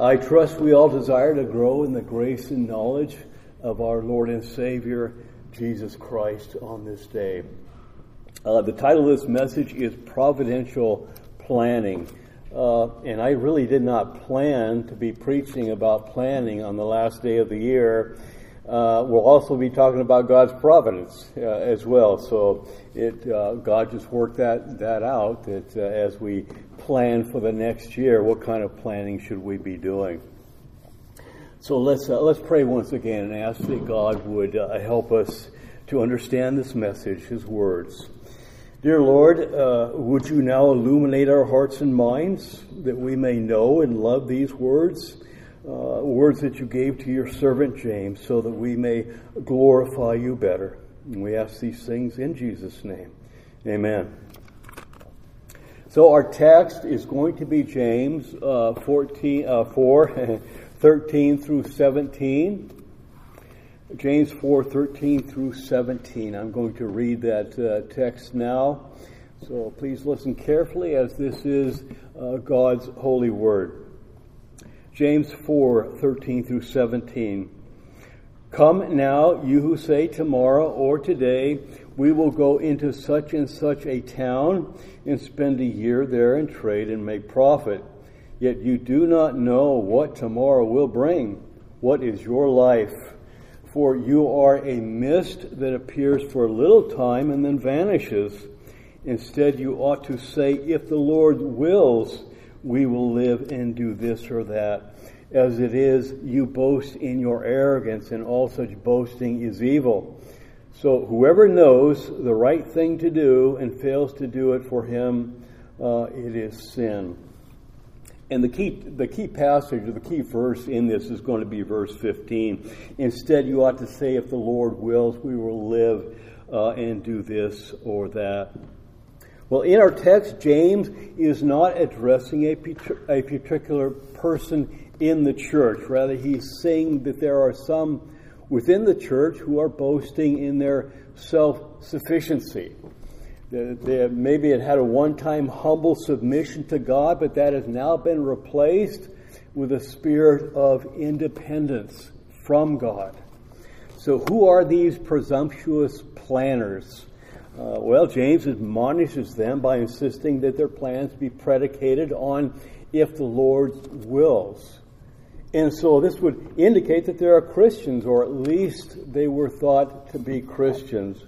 I trust we all desire to grow in the grace and knowledge of our Lord and Savior, Jesus Christ, on this day. Uh, the title of this message is Providential Planning. Uh, and I really did not plan to be preaching about planning on the last day of the year. Uh, we'll also be talking about God's providence uh, as well. So it, uh, God just worked that, that out that uh, as we plan for the next year, what kind of planning should we be doing? So let's, uh, let's pray once again and ask that God would uh, help us to understand this message, His words. Dear Lord, would you now illuminate our hearts and minds that we may know and love these words? Uh, words that you gave to your servant James so that we may glorify you better. And we ask these things in Jesus' name. Amen. So our text is going to be James uh, 14, uh, 4, 13 through 17. James 4, 13 through 17. I'm going to read that uh, text now. So please listen carefully as this is uh, God's holy word. James 4 13 through 17. Come now, you who say tomorrow or today, we will go into such and such a town and spend a year there and trade and make profit. Yet you do not know what tomorrow will bring. What is your life? For you are a mist that appears for a little time and then vanishes. Instead, you ought to say, If the Lord wills, we will live and do this or that. As it is, you boast in your arrogance, and all such boasting is evil. So whoever knows the right thing to do and fails to do it for him, uh, it is sin. And the key, the key passage or the key verse in this is going to be verse 15. Instead, you ought to say, if the Lord wills, we will live uh, and do this or that. Well, in our text, James is not addressing a, a particular person in the church. Rather, he's saying that there are some within the church who are boasting in their self sufficiency. Maybe it had a one time humble submission to God, but that has now been replaced with a spirit of independence from God. So, who are these presumptuous planners? Uh, well, James admonishes them by insisting that their plans be predicated on if the Lord wills. And so this would indicate that there are Christians, or at least they were thought to be Christians.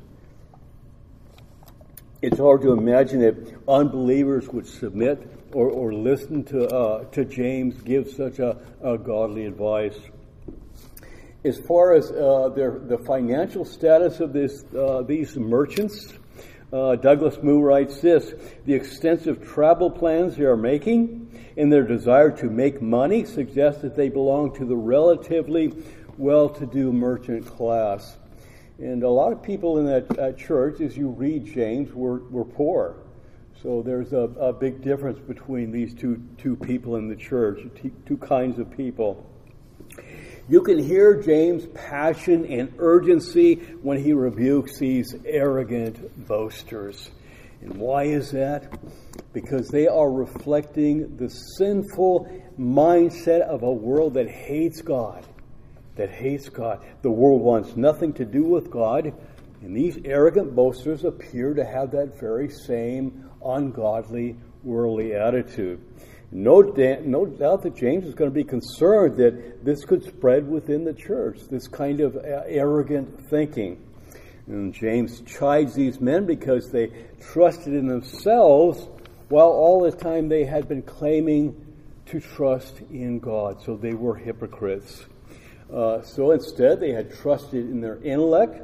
It's hard to imagine that unbelievers would submit or, or listen to, uh, to James give such a, a godly advice as far as uh, their, the financial status of this, uh, these merchants, uh, Douglas Moo writes this The extensive travel plans they are making and their desire to make money suggest that they belong to the relatively well to do merchant class. And a lot of people in that uh, church, as you read James, were, were poor. So there's a, a big difference between these two, two people in the church, two kinds of people. You can hear James' passion and urgency when he rebukes these arrogant boasters. And why is that? Because they are reflecting the sinful mindset of a world that hates God. That hates God. The world wants nothing to do with God. And these arrogant boasters appear to have that very same ungodly, worldly attitude. No, no doubt that James is going to be concerned that this could spread within the church, this kind of uh, arrogant thinking. And James chides these men because they trusted in themselves while all the time they had been claiming to trust in God. So they were hypocrites. Uh, so instead, they had trusted in their intellect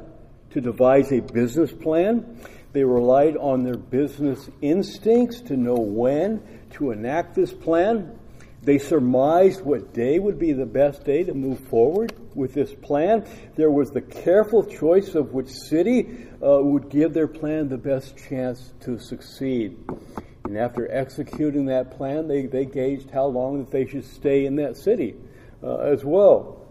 to devise a business plan. They relied on their business instincts to know when to enact this plan. They surmised what day would be the best day to move forward with this plan. There was the careful choice of which city uh, would give their plan the best chance to succeed. And after executing that plan, they, they gauged how long that they should stay in that city uh, as well.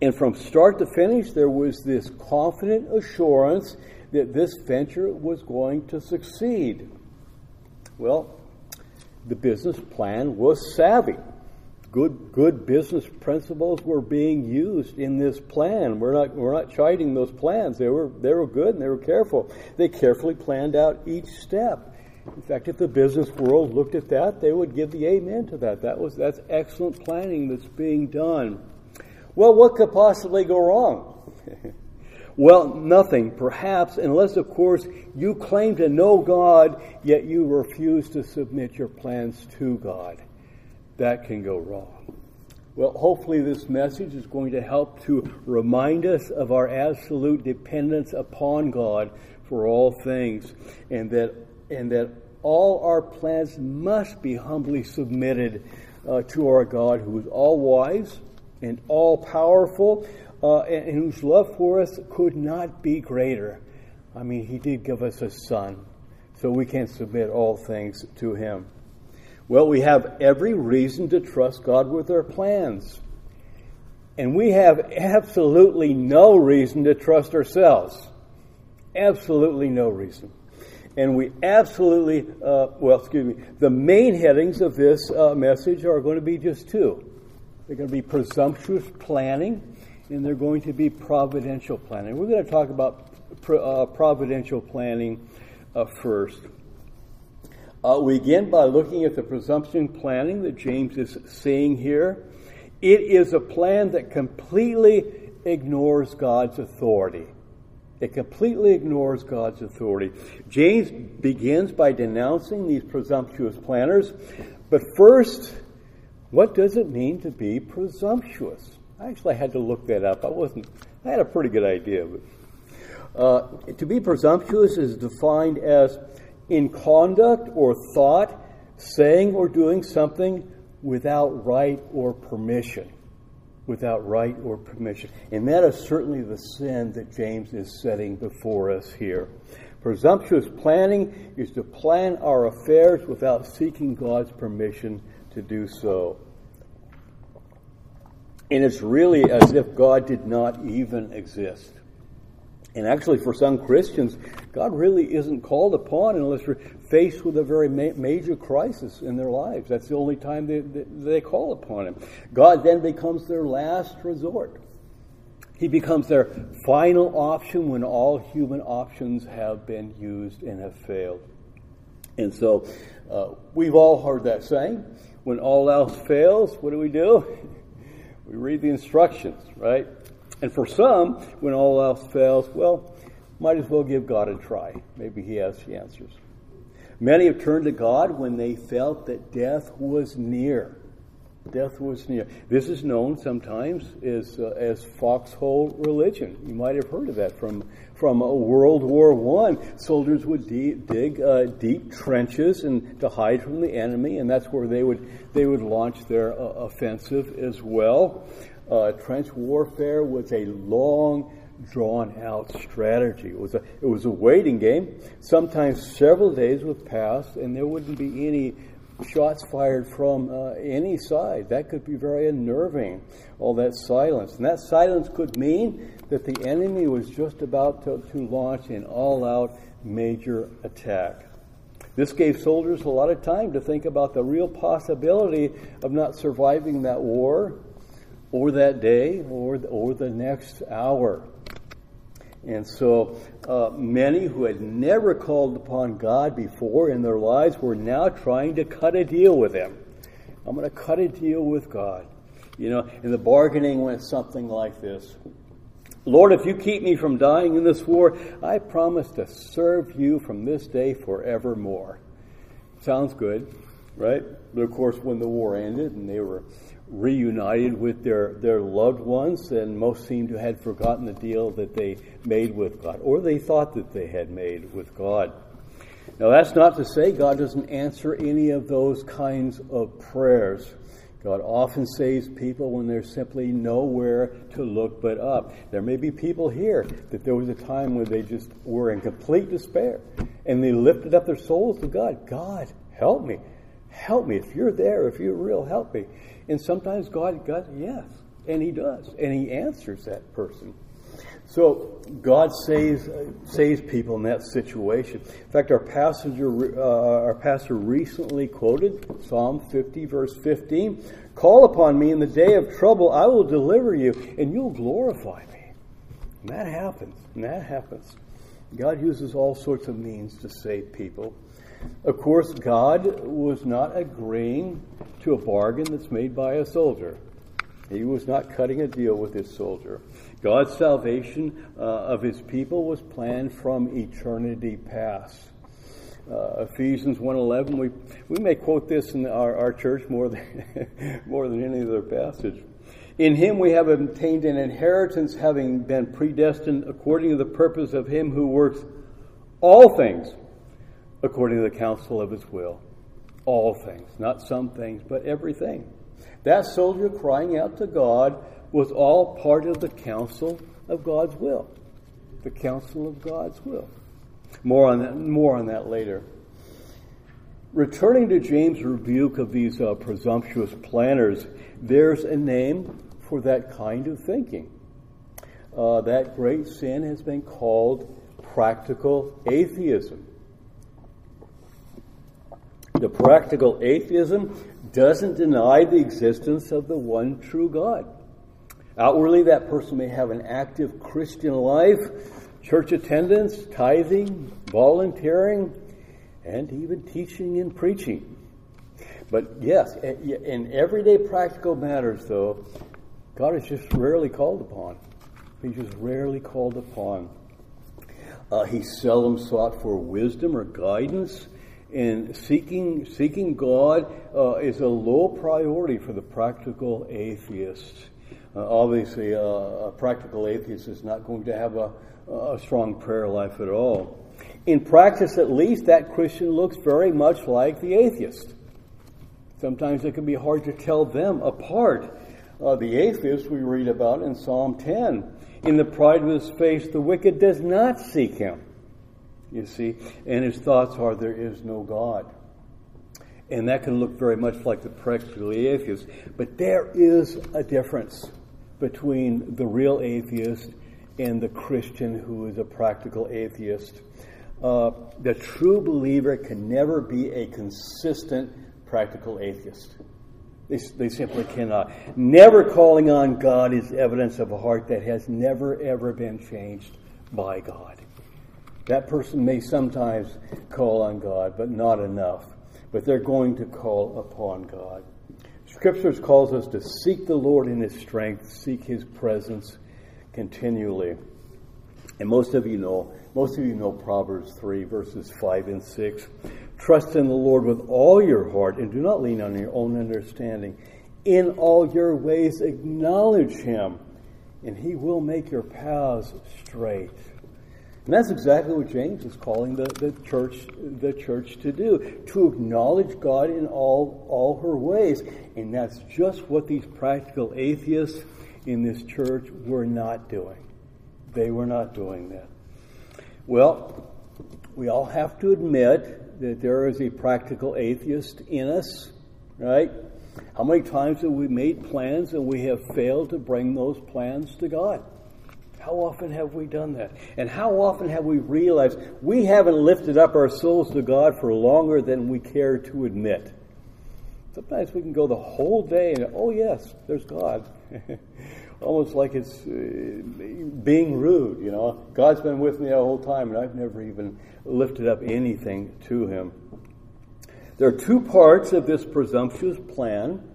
And from start to finish, there was this confident assurance that this venture was going to succeed. Well, the business plan was savvy. good good business principles were being used in this plan. We're not we're not chiding those plans. They were they were good and they were careful. They carefully planned out each step. In fact, if the business world looked at that, they would give the amen to that. That was that's excellent planning that's being done. Well, what could possibly go wrong? well, nothing, perhaps, unless, of course, you claim to know God, yet you refuse to submit your plans to God that can go wrong. Well, hopefully, this message is going to help to remind us of our absolute dependence upon God for all things, and that and that all our plans must be humbly submitted uh, to our God, who is all wise and all powerful, uh, and, and whose love for us could not be greater. I mean, He did give us a Son, so we can submit all things to Him. Well, we have every reason to trust God with our plans. And we have absolutely no reason to trust ourselves. Absolutely no reason. And we absolutely, uh, well, excuse me, the main headings of this uh, message are going to be just two. They're going to be presumptuous planning, and they're going to be providential planning. We're going to talk about uh, providential planning uh, first. Uh, we begin by looking at the presumption planning that James is saying here. It is a plan that completely ignores God's authority. It completely ignores God's authority. James begins by denouncing these presumptuous planners. But first, what does it mean to be presumptuous? I actually had to look that up. I wasn't, I had a pretty good idea. But, uh, to be presumptuous is defined as in conduct or thought, saying or doing something without right or permission. Without right or permission. And that is certainly the sin that James is setting before us here. Presumptuous planning is to plan our affairs without seeking God's permission to do so. And it's really as if God did not even exist. And actually, for some Christians, God really isn't called upon unless they're faced with a very ma- major crisis in their lives. That's the only time they, they, they call upon Him. God then becomes their last resort. He becomes their final option when all human options have been used and have failed. And so, uh, we've all heard that saying when all else fails, what do we do? We read the instructions, right? And for some, when all else fails, well, might as well give God a try. Maybe He has the answers. Many have turned to God when they felt that death was near. Death was near. This is known sometimes as, uh, as foxhole religion. You might have heard of that from, from World War One. Soldiers would de- dig uh, deep trenches and to hide from the enemy, and that's where they would they would launch their uh, offensive as well uh, trench warfare was a long, drawn out strategy. It was a, it was a waiting game. Sometimes several days would pass and there wouldn't be any shots fired from uh, any side. That could be very unnerving, all that silence. And that silence could mean that the enemy was just about to, to launch an all out major attack. This gave soldiers a lot of time to think about the real possibility of not surviving that war or that day or, or the next hour. And so uh, many who had never called upon God before in their lives were now trying to cut a deal with Him. I'm going to cut a deal with God. You know, and the bargaining went something like this Lord, if you keep me from dying in this war, I promise to serve you from this day forevermore. Sounds good, right? But of course, when the war ended and they were reunited with their, their loved ones, and most seem to have forgotten the deal that they made with God, or they thought that they had made with God. Now, that's not to say God doesn't answer any of those kinds of prayers. God often saves people when there's simply nowhere to look but up. There may be people here that there was a time when they just were in complete despair and they lifted up their souls to God. God, help me. Help me. If you're there, if you're real, help me. And sometimes God, God, yes, and He does, and He answers that person. So God saves saves people in that situation. In fact, our passenger uh, our pastor recently quoted Psalm 50 verse 15, "Call upon me in the day of trouble; I will deliver you, and you'll glorify me." And that happens. And that happens. God uses all sorts of means to save people. Of course, God was not agreeing to a bargain that's made by a soldier. He was not cutting a deal with his soldier. God's salvation uh, of his people was planned from eternity past. Uh, Ephesians 1.11, we, we may quote this in our, our church more than, more than any other passage. In him we have obtained an inheritance, having been predestined according to the purpose of him who works all things according to the counsel of his will. All things, not some things, but everything. That soldier crying out to God was all part of the counsel of God's will. The counsel of God's will. More on that, more on that later. Returning to James' rebuke of these uh, presumptuous planners, there's a name for that kind of thinking. Uh, that great sin has been called practical atheism. The practical atheism doesn't deny the existence of the one true God. Outwardly, that person may have an active Christian life, church attendance, tithing, volunteering, and even teaching and preaching. But yes, in everyday practical matters, though, God is just rarely called upon. He's just rarely called upon. Uh, he seldom sought for wisdom or guidance, and seeking seeking God uh, is a low priority for the practical atheist. Uh, obviously, uh, a practical atheist is not going to have a, a strong prayer life at all. In practice, at least, that Christian looks very much like the atheist. Sometimes it can be hard to tell them apart uh, the atheist we read about in Psalm 10. In the pride of his face, the wicked does not seek him. You see, and his thoughts are, there is no God. And that can look very much like the practical atheist. But there is a difference between the real atheist and the Christian who is a practical atheist. Uh, the true believer can never be a consistent practical atheist. They, they simply cannot. Never calling on God is evidence of a heart that has never, ever been changed by God. That person may sometimes call on God, but not enough. But they're going to call upon God. Scriptures calls us to seek the Lord in His strength, seek His presence continually. And most of you know, most of you know Proverbs 3, verses 5 and 6. Trust in the Lord with all your heart and do not lean on your own understanding. In all your ways, acknowledge Him, and He will make your paths straight. And that's exactly what James is calling the, the church the church to do, to acknowledge God in all all her ways. And that's just what these practical atheists in this church were not doing. They were not doing that. Well, we all have to admit that there is a practical atheist in us, right? How many times have we made plans and we have failed to bring those plans to God? How often have we done that? And how often have we realized we haven't lifted up our souls to God for longer than we care to admit? Sometimes we can go the whole day and, oh, yes, there's God. Almost like it's uh, being rude, you know. God's been with me the whole time, and I've never even lifted up anything to him. There are two parts of this presumptuous plan,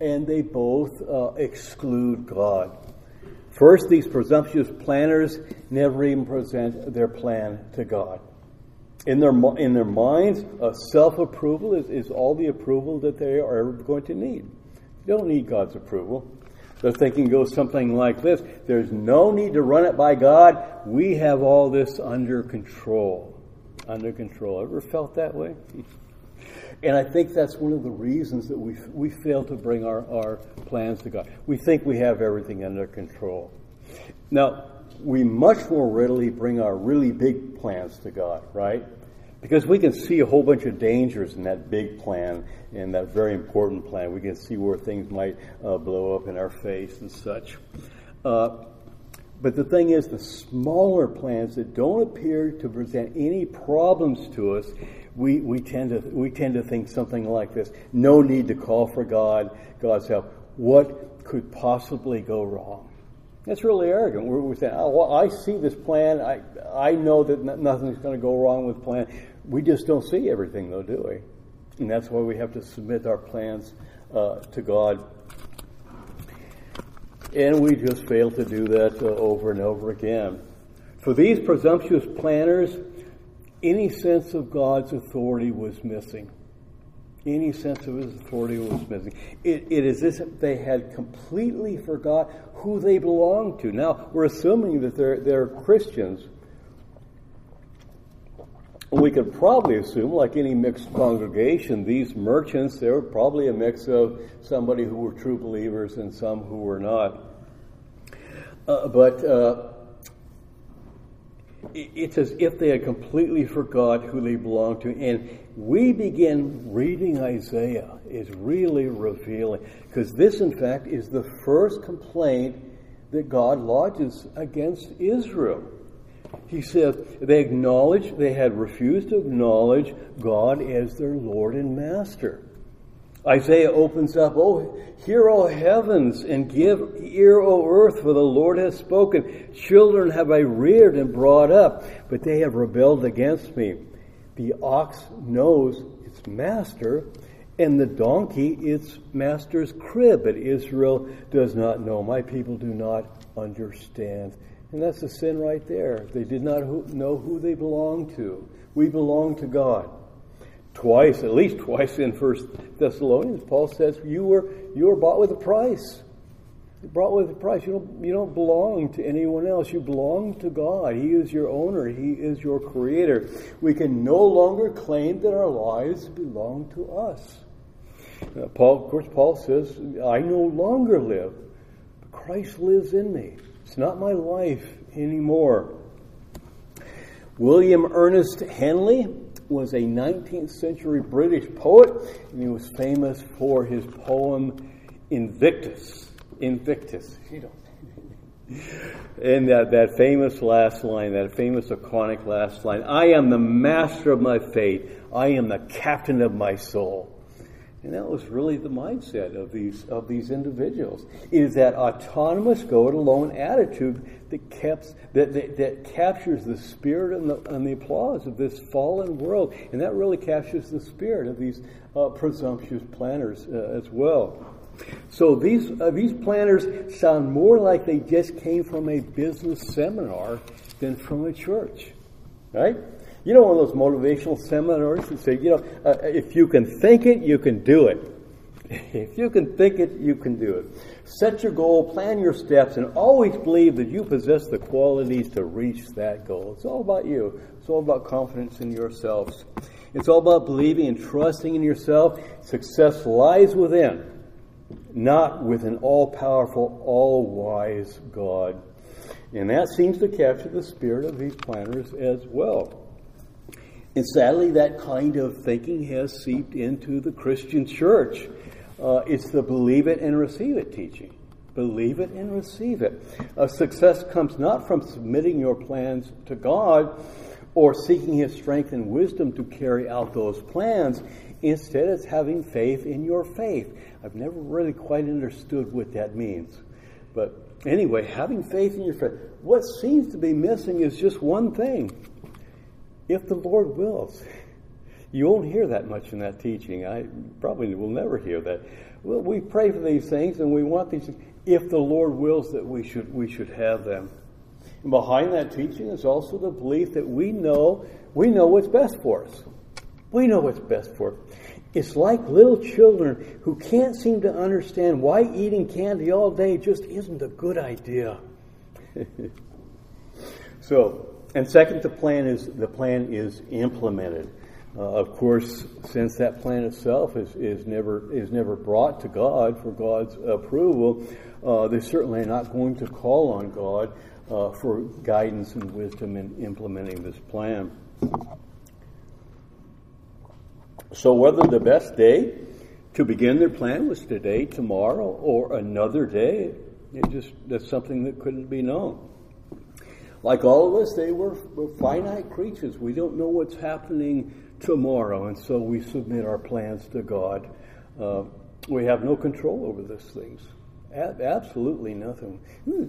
and they both uh, exclude God. First, these presumptuous planners never even present their plan to God. In their, in their minds, self approval is, is all the approval that they are ever going to need. They don't need God's approval. Their thinking goes something like this There's no need to run it by God. We have all this under control. Under control. Ever felt that way? And I think that's one of the reasons that we, we fail to bring our, our plans to God. We think we have everything under control. Now, we much more readily bring our really big plans to God, right? Because we can see a whole bunch of dangers in that big plan, in that very important plan. We can see where things might uh, blow up in our face and such. Uh, But the thing is, the smaller plans that don't appear to present any problems to us, we, we, tend to, we tend to think something like this no need to call for God, God's help. What could possibly go wrong? That's really arrogant. We're, we're saying, oh, well, I see this plan. I, I know that nothing's going to go wrong with plan. We just don't see everything, though, do we? And that's why we have to submit our plans uh, to God and we just fail to do that uh, over and over again. For these presumptuous planners, any sense of God's authority was missing. Any sense of his authority was missing. It, it is as if they had completely forgot who they belonged to. Now, we're assuming that they're, they're Christians. We could probably assume, like any mixed congregation, these merchants, they were probably a mix of somebody who were true believers and some who were not. Uh, but uh, it's as if they had completely forgot who they belonged to. And we begin reading Isaiah is really revealing because this, in fact, is the first complaint that God lodges against Israel. He says they acknowledge, they had refused to acknowledge God as their Lord and Master. Isaiah opens up, Oh, hear, O heavens, and give ear, O earth, for the Lord has spoken. Children have I reared and brought up, but they have rebelled against me. The ox knows its master, and the donkey its master's crib, but Israel does not know. My people do not understand. And that's the sin right there. They did not know who they belonged to. We belong to God. Twice, at least twice in First Thessalonians, Paul says you were you were bought with a price. You're bought with a price. You don't you don't belong to anyone else. You belong to God. He is your owner. He is your creator. We can no longer claim that our lives belong to us. Uh, Paul, of course, Paul says, "I no longer live, but Christ lives in me." It's not my life anymore. William Ernest Henley was a 19th century British poet, and he was famous for his poem Invictus. Invictus. And that, that famous last line, that famous iconic last line I am the master of my fate, I am the captain of my soul. And that was really the mindset of these of these individuals. Is that autonomous, go it alone attitude that kept that, that, that captures the spirit and the, and the applause of this fallen world, and that really captures the spirit of these uh, presumptuous planners uh, as well. So these uh, these planners sound more like they just came from a business seminar than from a church, right? You know, one of those motivational seminars that say, you know, uh, if you can think it, you can do it. if you can think it, you can do it. Set your goal, plan your steps, and always believe that you possess the qualities to reach that goal. It's all about you. It's all about confidence in yourselves. It's all about believing and trusting in yourself. Success lies within, not with an all powerful, all wise God. And that seems to capture the spirit of these planners as well. And sadly, that kind of thinking has seeped into the Christian church. Uh, it's the believe it and receive it teaching. Believe it and receive it. Success comes not from submitting your plans to God or seeking His strength and wisdom to carry out those plans. Instead, it's having faith in your faith. I've never really quite understood what that means. But anyway, having faith in your faith. What seems to be missing is just one thing if the Lord wills. You won't hear that much in that teaching. I probably will never hear that. Well, we pray for these things and we want these things. If the Lord wills that we should we should have them. And behind that teaching is also the belief that we know we know what's best for us. We know what's best for us. It's like little children who can't seem to understand why eating candy all day just isn't a good idea. so and second, the plan is the plan is implemented. Uh, of course, since that plan itself is, is never is never brought to God for God's approval, uh, they're certainly not going to call on God uh, for guidance and wisdom in implementing this plan. So, whether the best day to begin their plan was today, tomorrow, or another day, it just that's something that couldn't be known. Like all of us, they were, were finite creatures. We don't know what's happening tomorrow, and so we submit our plans to God. Uh, we have no control over those things. A- absolutely nothing.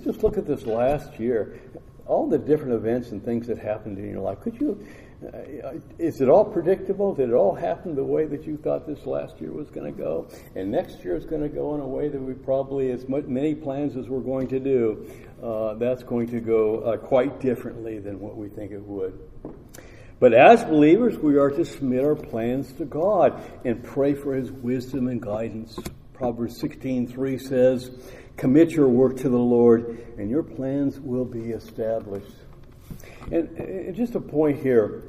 Just look at this last year. All the different events and things that happened in your life. Could you uh, is it all predictable? Did it all happen the way that you thought this last year was going to go? And next year is going to go in a way that we probably, as much, many plans as we're going to do, uh, that's going to go uh, quite differently than what we think it would. But as believers, we are to submit our plans to God and pray for His wisdom and guidance. Proverbs 16:3 says, "Commit your work to the Lord, and your plans will be established." And, and just a point here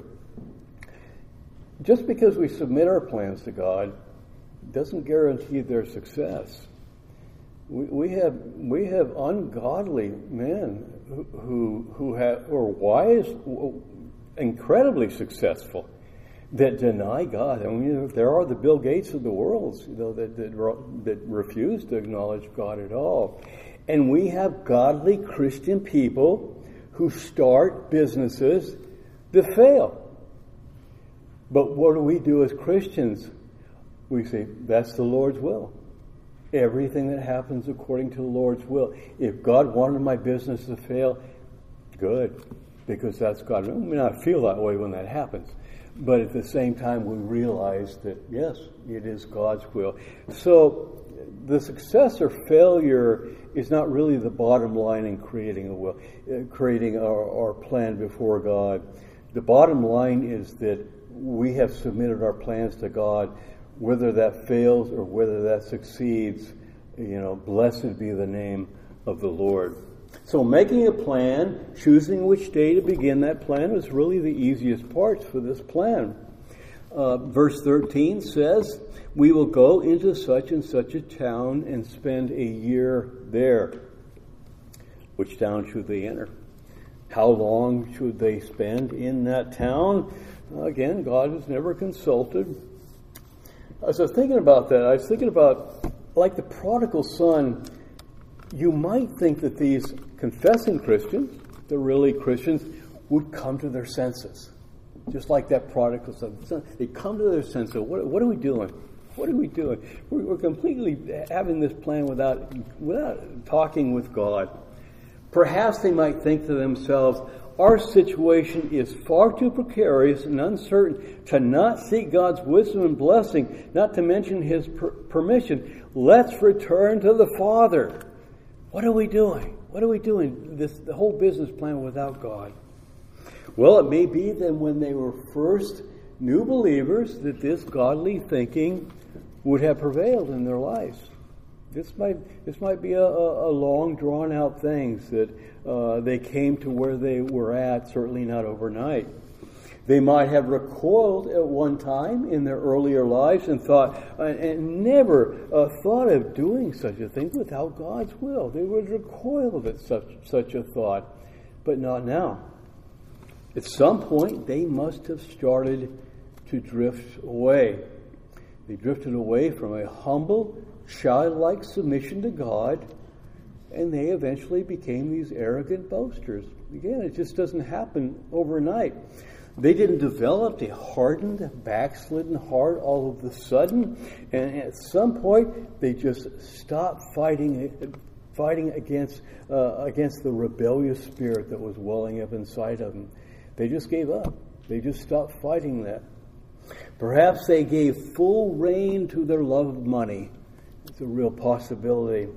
just because we submit our plans to God doesn't guarantee their success. We, we have we have ungodly men who who, who have are wise, incredibly successful, that deny God. I mean, there are the Bill Gates of the world, you know, that that, that refuse to acknowledge God at all, and we have godly Christian people who start businesses that fail. But what do we do as Christians? We say, that's the Lord's will. Everything that happens according to the Lord's will. If God wanted my business to fail, good, because that's God. We may not feel that way when that happens. But at the same time, we realize that, yes, it is God's will. So the success or failure is not really the bottom line in creating a will, uh, creating our, our plan before God. The bottom line is that we have submitted our plans to God, whether that fails or whether that succeeds. You know, blessed be the name of the Lord. So, making a plan, choosing which day to begin that plan, is really the easiest parts for this plan. Uh, verse 13 says, We will go into such and such a town and spend a year there. Which town should they enter? How long should they spend in that town? Again, God is never consulted. As I was thinking about that, I was thinking about, like the prodigal son, you might think that these confessing Christians, the really Christians, would come to their senses just like that prodigal son. They come to their senses. what, what are we doing? What are we doing? We're, we're, completely having this plan without, without talking with God. Perhaps they might think to themselves, our situation is far too precarious and uncertain to not seek God's wisdom and blessing, not to mention His per- permission. Let's return to the Father. What are we doing? What are we doing? This the whole business plan without God. Well, it may be that when they were first new believers, that this godly thinking would have prevailed in their lives. This might this might be a, a, long drawn out things that uh, they came to where they were at. Certainly not overnight. They might have recoiled at one time in their earlier lives and thought uh, and never uh, thought of doing such a thing without God's will. They would recoil at such such a thought, but not now. At some point, they must have started to drift away. They drifted away from a humble, childlike submission to God, and they eventually became these arrogant boasters. Again, it just doesn't happen overnight. They didn't develop a hardened, backslidden heart all of a sudden, and at some point they just stopped fighting, fighting against uh, against the rebellious spirit that was welling up inside of them. They just gave up. They just stopped fighting that. Perhaps they gave full rein to their love of money. It's a real possibility.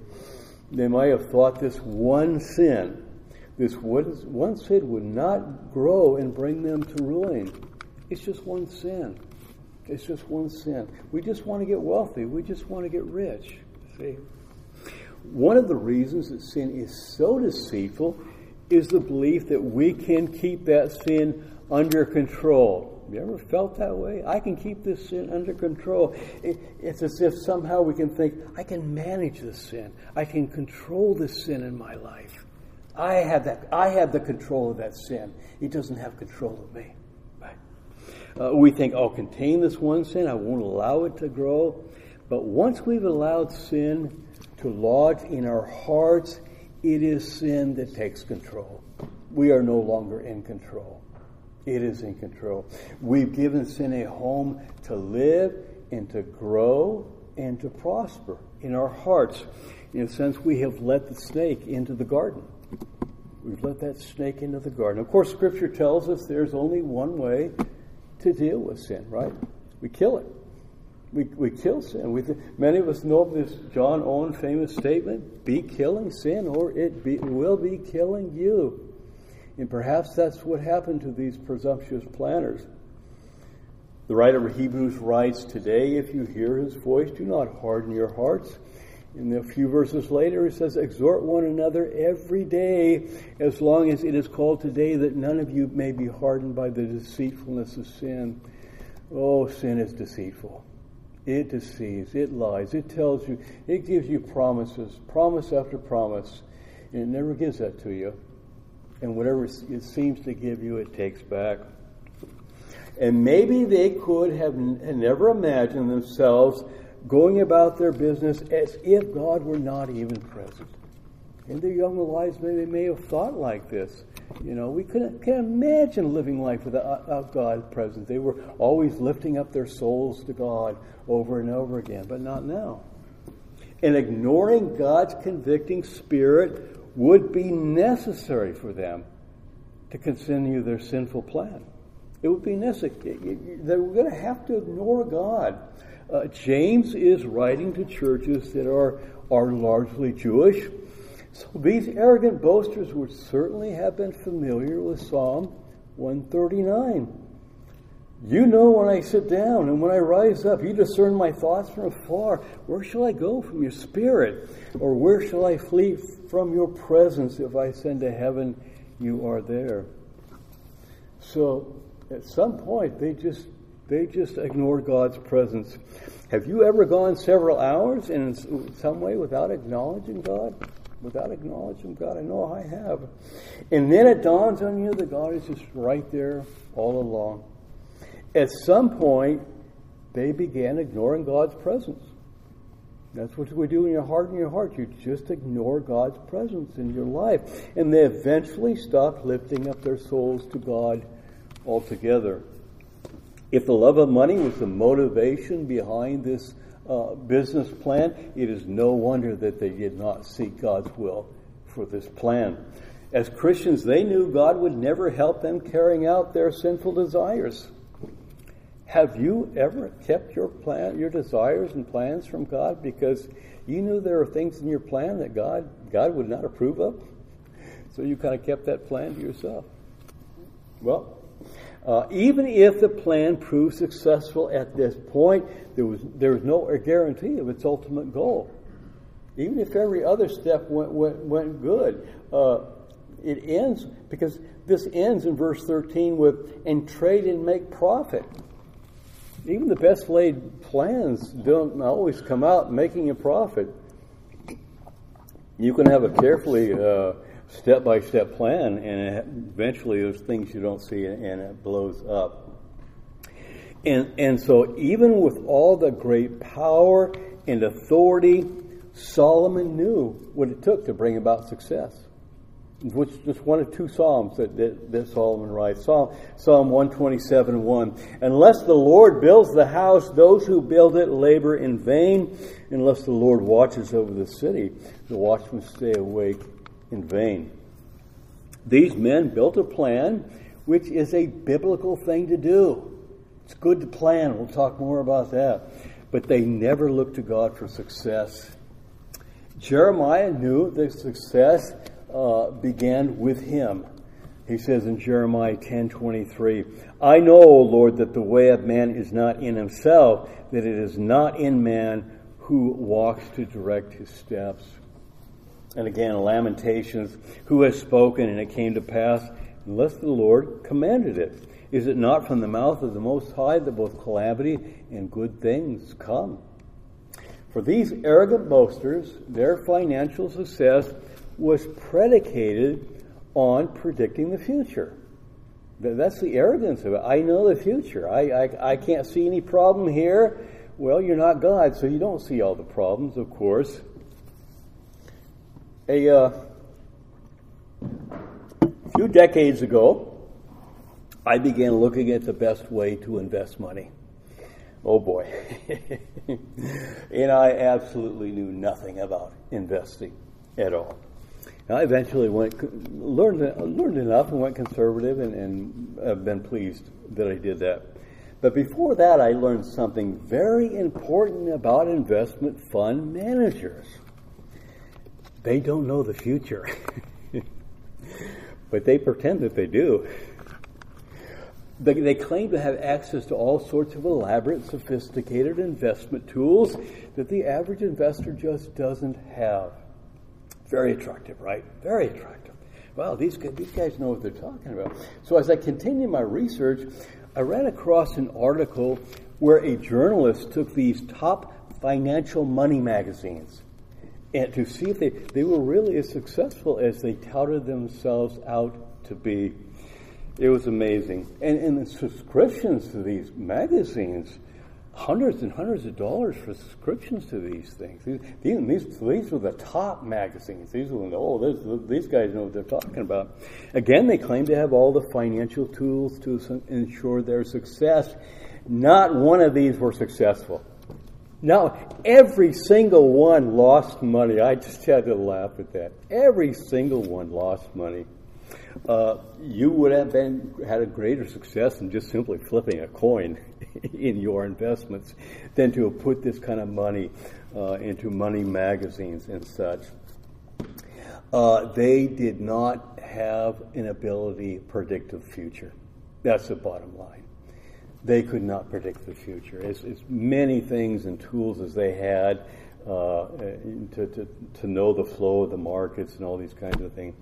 They might have thought this one sin, this one sin would not grow and bring them to ruin. It's just one sin. It's just one sin. We just want to get wealthy. We just want to get rich. See? One of the reasons that sin is so deceitful is the belief that we can keep that sin under control. Have you ever felt that way? I can keep this sin under control. It's as if somehow we can think, I can manage this sin. I can control this sin in my life. I have that. I have the control of that sin. It doesn't have control of me. Right? Uh, we think, I'll contain this one sin. I won't allow it to grow. But once we've allowed sin to lodge in our hearts, it is sin that takes control. we are no longer in control. It is in control. We've given sin a home to live and to grow and to prosper in our hearts. In a sense, we have let the snake into the garden. We've let that snake into the garden. Of course, Scripture tells us there's only one way to deal with sin, right? We kill it. We, we kill sin. We, many of us know this John Owen famous statement be killing sin, or it be, will be killing you. And perhaps that's what happened to these presumptuous planners. The writer of Hebrews writes, Today, if you hear his voice, do not harden your hearts. And a few verses later, he says, Exhort one another every day, as long as it is called today, that none of you may be hardened by the deceitfulness of sin. Oh, sin is deceitful. It deceives, it lies, it tells you, it gives you promises, promise after promise, and it never gives that to you. And whatever it seems to give you, it takes back. And maybe they could have never imagined themselves going about their business as if God were not even present. In their young lives, maybe they may have thought like this. You know, we couldn't can't imagine living life without uh, God present. They were always lifting up their souls to God over and over again, but not now. And ignoring God's convicting spirit would be necessary for them to continue their sinful plan. It would be necessary. They were going to have to ignore God. Uh, James is writing to churches that are, are largely Jewish. So these arrogant boasters would certainly have been familiar with Psalm 139. You know when I sit down and when I rise up, you discern my thoughts from afar. Where shall I go from your spirit? Or where shall I flee from your presence? If I ascend to heaven, you are there. So at some point they just they just ignore God's presence. Have you ever gone several hours in some way without acknowledging God? Without acknowledging God? I know I have. And then it dawns on you that God is just right there all along. At some point, they began ignoring God's presence. That's what we do in your heart and your heart. You just ignore God's presence in your life. And they eventually stop lifting up their souls to God altogether. If the love of money was the motivation behind this uh, business plan, it is no wonder that they did not seek God's will for this plan. As Christians, they knew God would never help them carrying out their sinful desires. Have you ever kept your plan, your desires and plans from God because you knew there are things in your plan that God God would not approve of? So you kind of kept that plan to yourself. Well, uh, even if the plan proved successful at this point, there was, there was no guarantee of its ultimate goal. Even if every other step went, went, went good, uh, it ends because this ends in verse 13 with and trade and make profit. Even the best laid plans don't always come out making a profit. You can have a carefully step by step plan, and eventually there's things you don't see, and it blows up. And, and so, even with all the great power and authority, Solomon knew what it took to bring about success. Which just one of two psalms that, that, that Solomon writes. Psalm, Psalm 127 1. Unless the Lord builds the house, those who build it labor in vain. Unless the Lord watches over the city, the watchmen stay awake in vain. These men built a plan which is a biblical thing to do. It's good to plan. We'll talk more about that. But they never looked to God for success. Jeremiah knew that success uh, began with him. He says in Jeremiah 10:23, "I know, O Lord, that the way of man is not in himself, that it is not in man who walks to direct his steps." And again, Lamentations, who has spoken and it came to pass unless the Lord commanded it? Is it not from the mouth of the Most High that both calamity and good things come? For these arrogant boasters, their financial success was predicated on predicting the future. That's the arrogance of it. I know the future. I, I, I can't see any problem here. Well, you're not God, so you don't see all the problems, of course a uh, few decades ago, I began looking at the best way to invest money. Oh boy. and I absolutely knew nothing about investing at all. I eventually went learned learned enough and went conservative, and, and have been pleased that I did that. But before that, I learned something very important about investment fund managers. They don't know the future, but they pretend that they do. They, they claim to have access to all sorts of elaborate, sophisticated investment tools that the average investor just doesn't have. Very attractive, right? Very attractive. Well, these, these guys know what they're talking about. So as I continued my research, I ran across an article where a journalist took these top financial money magazines and to see if they, they were really as successful as they touted themselves out to be. It was amazing. And, and the subscriptions to these magazines, hundreds and hundreds of dollars for subscriptions to these things. These, these, these were the top magazines. These were, oh, this, these guys know what they're talking about. Again, they claim to have all the financial tools to ensure their success. Not one of these were successful. Now, every single one lost money. I just had to laugh at that. Every single one lost money. Uh, you would have been had a greater success in just simply flipping a coin in your investments than to have put this kind of money uh, into money magazines and such. Uh, they did not have an ability to predict the future. That's the bottom line they could not predict the future. As, as many things and tools as they had uh, to, to, to know the flow of the markets and all these kinds of things.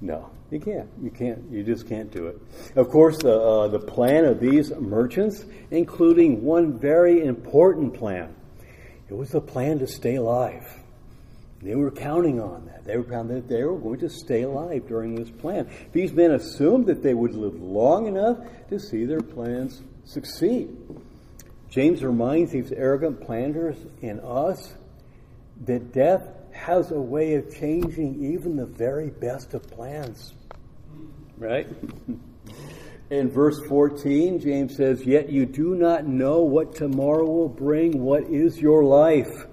No, you can't. You can't. You just can't do it. Of course, the uh, the plan of these merchants, including one very important plan, it was the plan to stay alive. They were counting on that. They were counting that they were going to stay alive during this plan. These men assumed that they would live long enough to see their plans succeed. James reminds these arrogant planters in us that death has a way of changing even the very best of plans. Right? In verse 14, James says, Yet you do not know what tomorrow will bring. What is your life?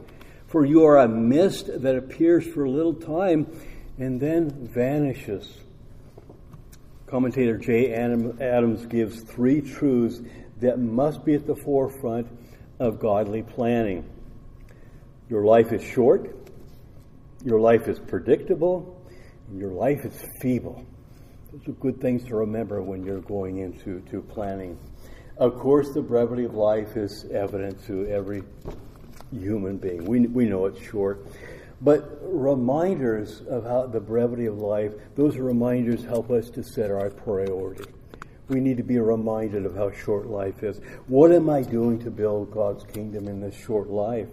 For you are a mist that appears for a little time and then vanishes. Commentator J. Adams gives three truths that must be at the forefront of godly planning. Your life is short, your life is predictable, and your life is feeble. Those are good things to remember when you're going into to planning. Of course, the brevity of life is evident to every human being. We, we know it's short. But reminders of how the brevity of life, those reminders help us to set our priority we need to be reminded of how short life is. What am I doing to build God's kingdom in this short life?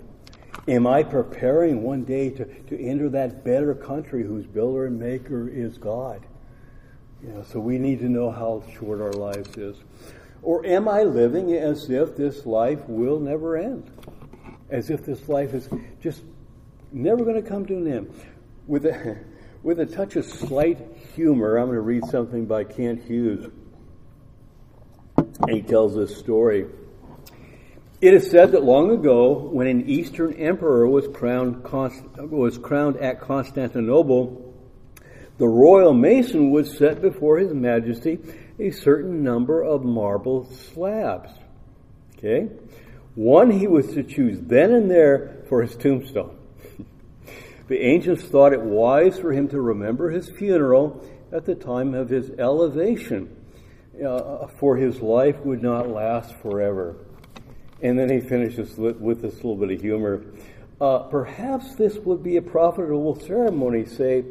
Am I preparing one day to, to enter that better country whose builder and maker is God? You know, so we need to know how short our lives is. Or am I living as if this life will never end? As if this life is just never going to come to an end? With a, with a touch of slight humor, I'm going to read something by Kent Hughes he tells this story. It is said that long ago, when an Eastern emperor was crowned, was crowned at Constantinople, the royal mason would set before his majesty a certain number of marble slabs. Okay? One he was to choose then and there for his tombstone. the ancients thought it wise for him to remember his funeral at the time of his elevation uh, for his life would not last forever. And then he finishes with this little bit of humor. Uh, perhaps this would be a profitable ceremony, say,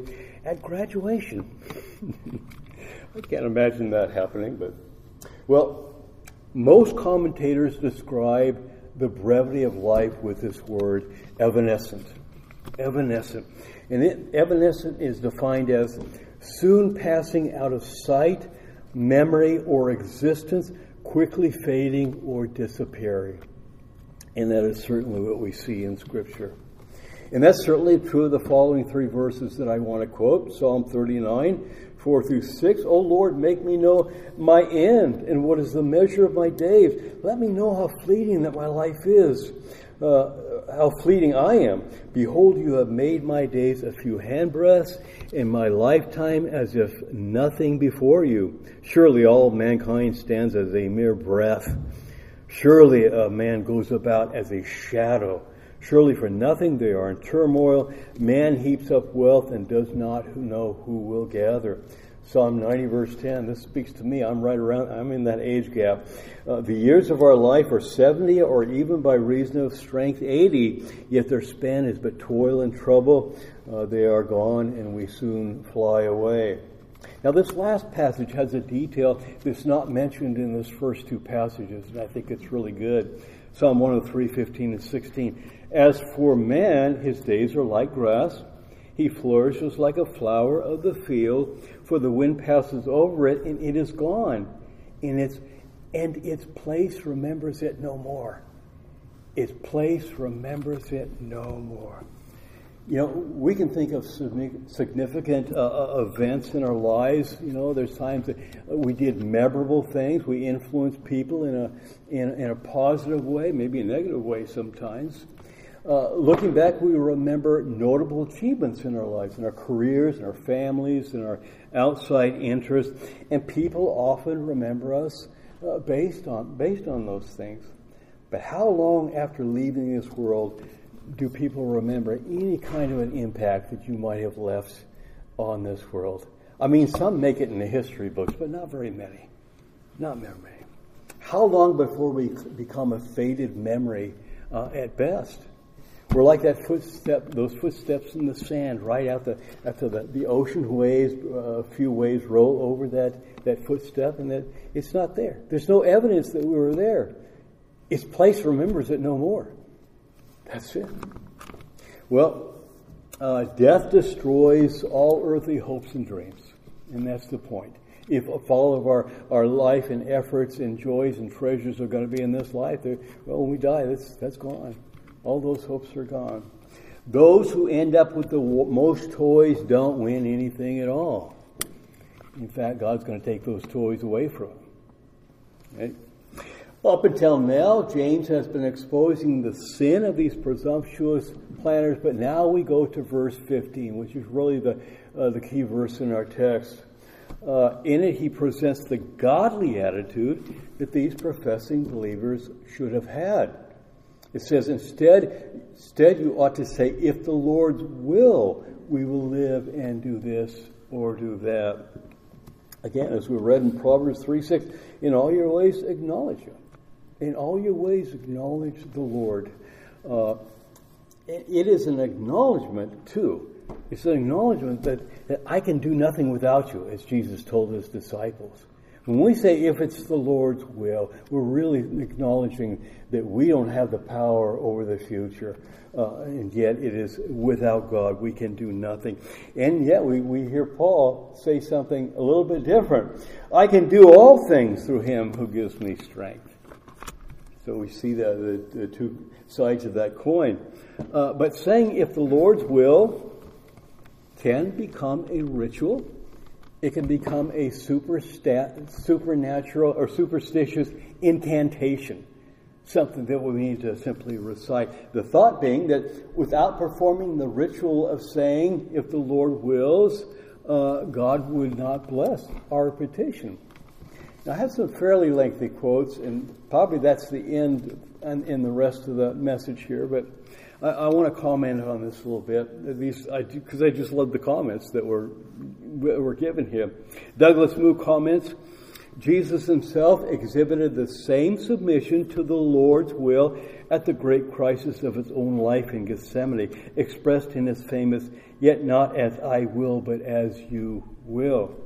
at graduation. I can't imagine that happening, but well, most commentators describe the brevity of life with this word evanescent. Evanescent. And it, evanescent is defined as soon passing out of sight memory, or existence quickly fading or disappearing. And that is certainly what we see in Scripture. And that's certainly true of the following three verses that I want to quote Psalm 39 4 through 6. O Lord, make me know my end and what is the measure of my days. Let me know how fleeting that my life is, uh, how fleeting I am. Behold, you have made my days a few handbreadths, and my lifetime as if nothing before you. Surely all mankind stands as a mere breath. Surely a man goes about as a shadow. Surely for nothing they are in turmoil. Man heaps up wealth and does not know who will gather. Psalm 90 verse 10, this speaks to me. I'm right around, I'm in that age gap. Uh, the years of our life are 70 or even by reason of strength 80, yet their span is but toil and trouble. Uh, they are gone and we soon fly away. Now, this last passage has a detail that's not mentioned in those first two passages, and I think it's really good. Psalm 103, 15 and 16. As for man, his days are like grass. He flourishes like a flower of the field, for the wind passes over it and it is gone. And its, and its place remembers it no more. Its place remembers it no more. You know, we can think of significant uh, uh, events in our lives. You know, there's times that we did memorable things. We influenced people in a, in, in a positive way, maybe a negative way sometimes. Uh, looking back, we remember notable achievements in our lives, in our careers, in our families, in our outside interests, and people often remember us uh, based on based on those things. But how long after leaving this world do people remember any kind of an impact that you might have left on this world? I mean, some make it in the history books, but not very many. Not very many. How long before we become a faded memory uh, at best? We're like that footstep, those footsteps in the sand, right out the after the, the ocean waves, uh, a few waves roll over that, that footstep, and that it's not there. There's no evidence that we were there. Its place remembers it no more. That's it. Well, uh, death destroys all earthly hopes and dreams. And that's the point. If all of our, our life and efforts and joys and treasures are going to be in this life, well, when we die, that's, that's gone. All those hopes are gone. Those who end up with the most toys don't win anything at all. In fact, God's going to take those toys away from them. Right? Up until now, James has been exposing the sin of these presumptuous planners, but now we go to verse 15, which is really the, uh, the key verse in our text. Uh, in it, he presents the godly attitude that these professing believers should have had. It says, instead, instead, you ought to say, if the Lord's will, we will live and do this or do that. Again, as we read in Proverbs 3 6, in all your ways acknowledge Him in all your ways acknowledge the Lord. Uh, it is an acknowledgement, too. It's an acknowledgement that, that I can do nothing without you, as Jesus told his disciples. When we say if it's the Lord's will, we're really acknowledging that we don't have the power over the future, uh, and yet it is without God we can do nothing. And yet we, we hear Paul say something a little bit different. I can do all things through him who gives me strength. So we see the, the, the two sides of that coin. Uh, but saying if the Lord's will can become a ritual, it can become a superstat, supernatural or superstitious incantation, something that we need to simply recite. The thought being that without performing the ritual of saying, if the Lord wills, uh, God would not bless our petition. Now, I have some fairly lengthy quotes, and probably that's the end in the rest of the message here, but I, I want to comment on this a little bit, these because I, I, just love the comments that were were given here. Douglas Moo comments. Jesus himself exhibited the same submission to the Lord's will at the great crisis of his own life in Gethsemane, expressed in his famous, Yet not as I will, but as you will.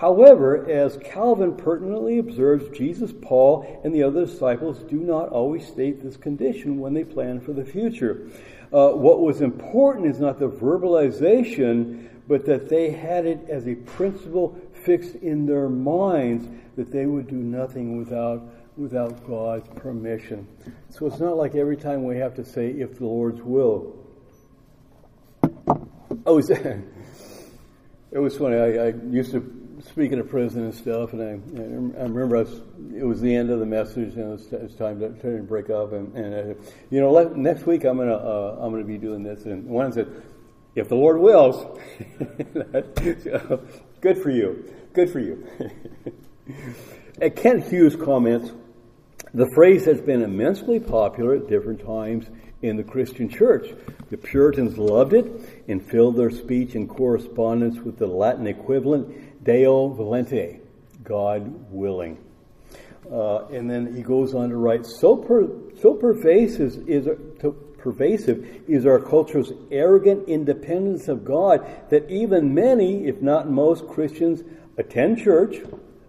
However, as Calvin pertinently observes, Jesus, Paul, and the other disciples do not always state this condition when they plan for the future. Uh, what was important is not the verbalization, but that they had it as a principle fixed in their minds that they would do nothing without without God's permission. So it's not like every time we have to say if the Lord's will. Oh, it was funny. I, I used to speak of prison and stuff, and I, I remember I was, it was the end of the message, and it was, it was time to, to break up. And, and uh, you know, next week I'm gonna uh, I'm gonna be doing this. And one said, "If the Lord wills." good for you. Good for you. At Kent Hughes comments, the phrase has been immensely popular at different times in the Christian church. The Puritans loved it and filled their speech and correspondence with the Latin equivalent Deo volente, God willing. Uh, and then he goes on to write, so, per, so pervasive is, pervasive is our culture's arrogant independence of God that even many, if not most Christians, attend church,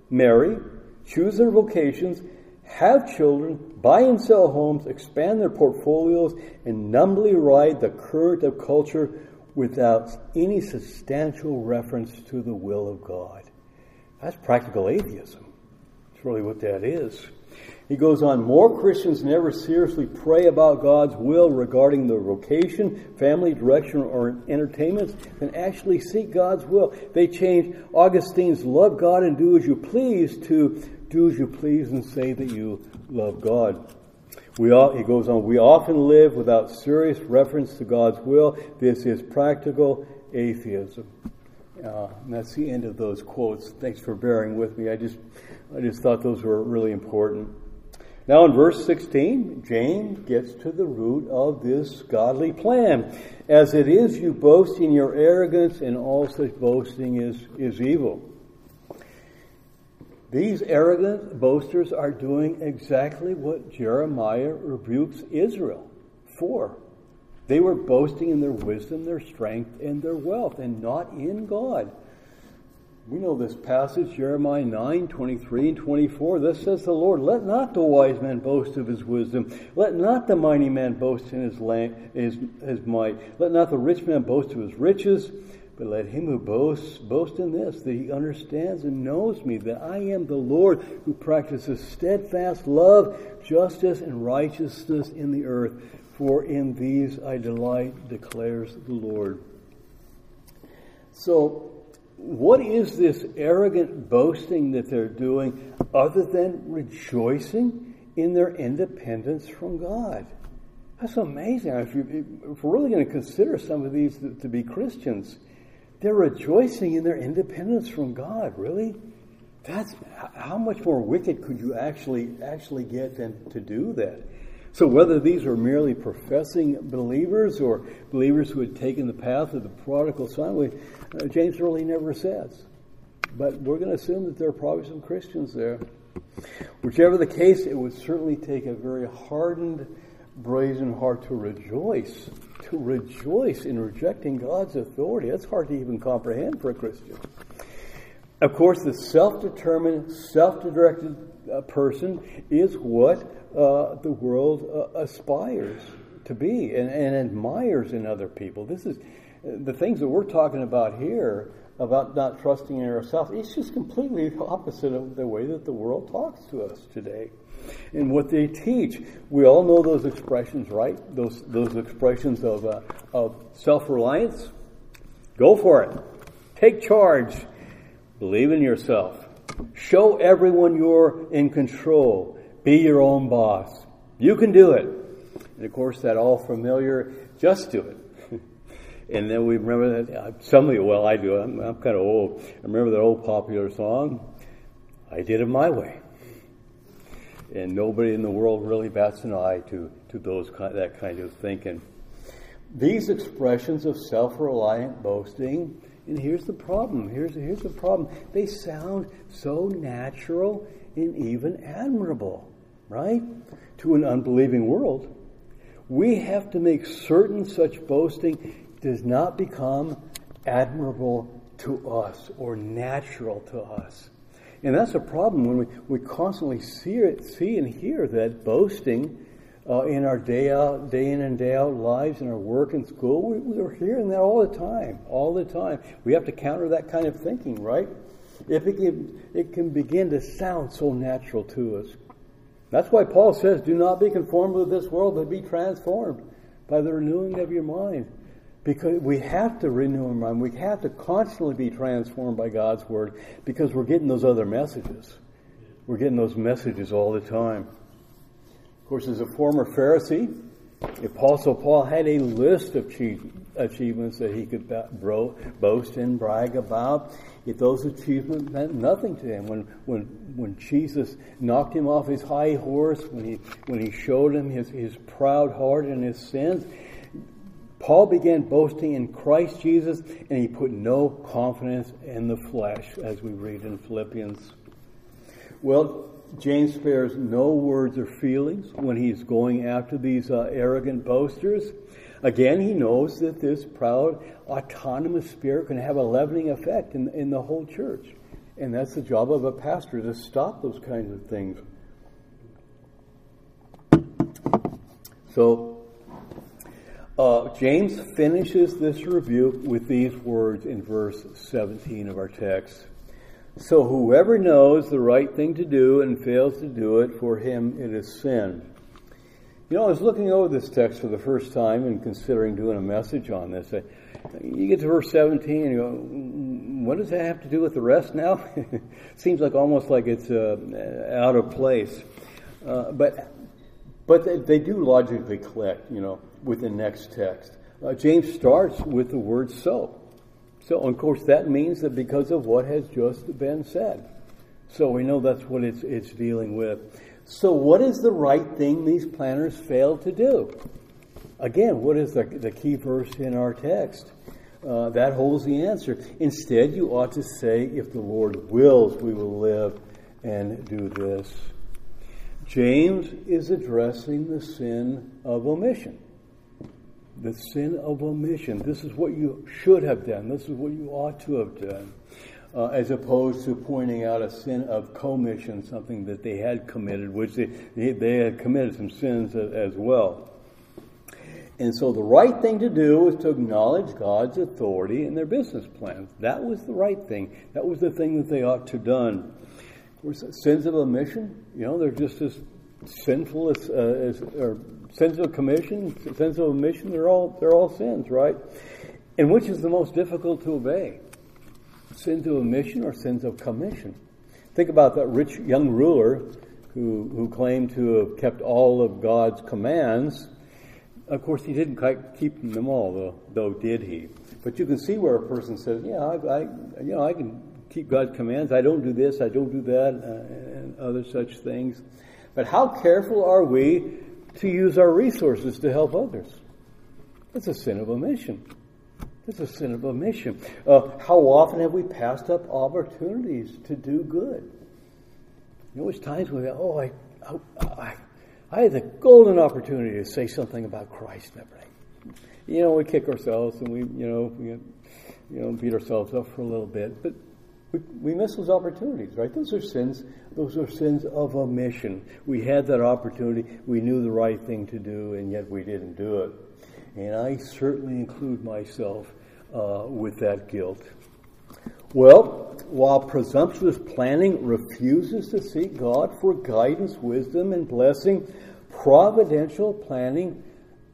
marry, choose their vocations, have children, buy and sell homes, expand their portfolios, and numbly ride the current of culture without any substantial reference to the will of God. That's practical atheism. That's really what that is. He goes on, more Christians never seriously pray about God's will regarding their vocation, family direction, or entertainments than actually seek God's will. They change Augustine's love God and do as you please to do as you please and say that you love God. We all, he goes on, we often live without serious reference to God's will. This is practical atheism. Uh, and that's the end of those quotes. Thanks for bearing with me. I just, I just thought those were really important. Now in verse 16, James gets to the root of this godly plan. As it is, you boast in your arrogance, and all such boasting is, is evil. These arrogant boasters are doing exactly what Jeremiah rebukes Israel for. They were boasting in their wisdom, their strength, and their wealth, and not in God. We know this passage, Jeremiah 9, 23 and 24. This says the Lord, Let not the wise man boast of his wisdom. Let not the mighty man boast in his, land, his, his might. Let not the rich man boast of his riches. But let him who boasts boast in this, that he understands and knows me, that I am the Lord who practices steadfast love, justice, and righteousness in the earth. For in these I delight, declares the Lord. So, what is this arrogant boasting that they're doing other than rejoicing in their independence from God? That's amazing. If, we're really going to consider some of these to be Christians, they're rejoicing in their independence from God. Really? That's how much more wicked could you actually actually get than to do that? So whether these are merely professing believers or believers who had taken the path of the prodigal son, we, uh, James really never says. But we're going to assume that there are probably some Christians there. Whichever the case, it would certainly take a very hardened, brazen heart to rejoice to rejoice in rejecting God's authority. That's hard to even comprehend for a Christian. Of course, the self determined, self directed uh, person is what uh, the world uh, aspires to be and, and, admires in other people. This is the things that we're talking about here about not trusting in ourselves. It's just completely the opposite of the way that the world talks to us today and what they teach. We all know those expressions, right? Those those expressions of uh, of self reliance. Go for it. Take charge. Believe in yourself. Show everyone you're in control. Be your own boss. You can do it. And of course, that all familiar, just do it. and then we remember that, uh, some of you, well, I do, I'm, I'm kind of old. I remember that old popular song, I did it my way and nobody in the world really bats an eye to, to those that kind of thinking. These expressions of self-reliant boasting, and here's the problem. Here's here's the problem. They sound so natural and even admirable, right? To an unbelieving world. We have to make certain such boasting does not become admirable to us or natural to us. And that's a problem when we, we constantly see it, see and hear that boasting uh, in our day out, day in and day out lives, in our work and school. We, we are hearing that all the time, all the time. We have to counter that kind of thinking, right? If it can, it can begin to sound so natural to us. That's why Paul says, "Do not be conformed with this world, but be transformed by the renewing of your mind." Because we have to renew our mind. We have to constantly be transformed by God's Word because we're getting those other messages. We're getting those messages all the time. Of course, as a former Pharisee, Apostle Paul had a list of achievements that he could boast and brag about. Yet those achievements meant nothing to him. When, when, when Jesus knocked him off his high horse, when he, when he showed him his, his proud heart and his sins, Paul began boasting in Christ Jesus and he put no confidence in the flesh, as we read in Philippians. Well, James spares no words or feelings when he's going after these uh, arrogant boasters. Again, he knows that this proud, autonomous spirit can have a leavening effect in, in the whole church. And that's the job of a pastor to stop those kinds of things. So, uh, James finishes this review with these words in verse 17 of our text. So, whoever knows the right thing to do and fails to do it, for him it is sin. You know, I was looking over this text for the first time and considering doing a message on this. You get to verse 17 and you go, mm, what does that have to do with the rest now? Seems like almost like it's uh, out of place. Uh, but but they, they, do logically click, you know, with the next text. Uh, James starts with the word so. So, of course, that means that because of what has just been said. So we know that's what it's, it's dealing with. So, what is the right thing these planners failed to do? Again, what is the, the key verse in our text? Uh, that holds the answer. Instead, you ought to say, if the Lord wills, we will live and do this. James is addressing the sin of omission. The sin of omission. This is what you should have done. This is what you ought to have done uh, as opposed to pointing out a sin of commission, something that they had committed, which they, they had committed some sins as well. And so the right thing to do was to acknowledge God's authority in their business plans. That was the right thing. That was the thing that they ought to have done. Of course, sins of omission, you know, they're just as sinful as, uh, as or sins of commission, sins of omission, they're all, they're all sins, right? And which is the most difficult to obey? sins of omission or sins of commission. Think about that rich young ruler who, who claimed to have kept all of God's commands. Of course, he didn't quite keep them all, though, though did he? But you can see where a person says, "Yeah, I, I you know, I can keep God's commands. I don't do this, I don't do that, uh, and other such things." But how careful are we to use our resources to help others? It's a sin of omission. It's a sin of omission. Uh, how often have we passed up opportunities to do good? You know, there's times when we go, oh, I, I, I, had the golden opportunity to say something about Christ and everything. You know, we kick ourselves and we, you know, we, you know, beat ourselves up for a little bit, but we, miss those opportunities, right? Those are sins. Those are sins of omission. We had that opportunity. We knew the right thing to do, and yet we didn't do it and I certainly include myself uh, with that guilt. Well, while presumptuous planning refuses to seek God for guidance, wisdom, and blessing, providential planning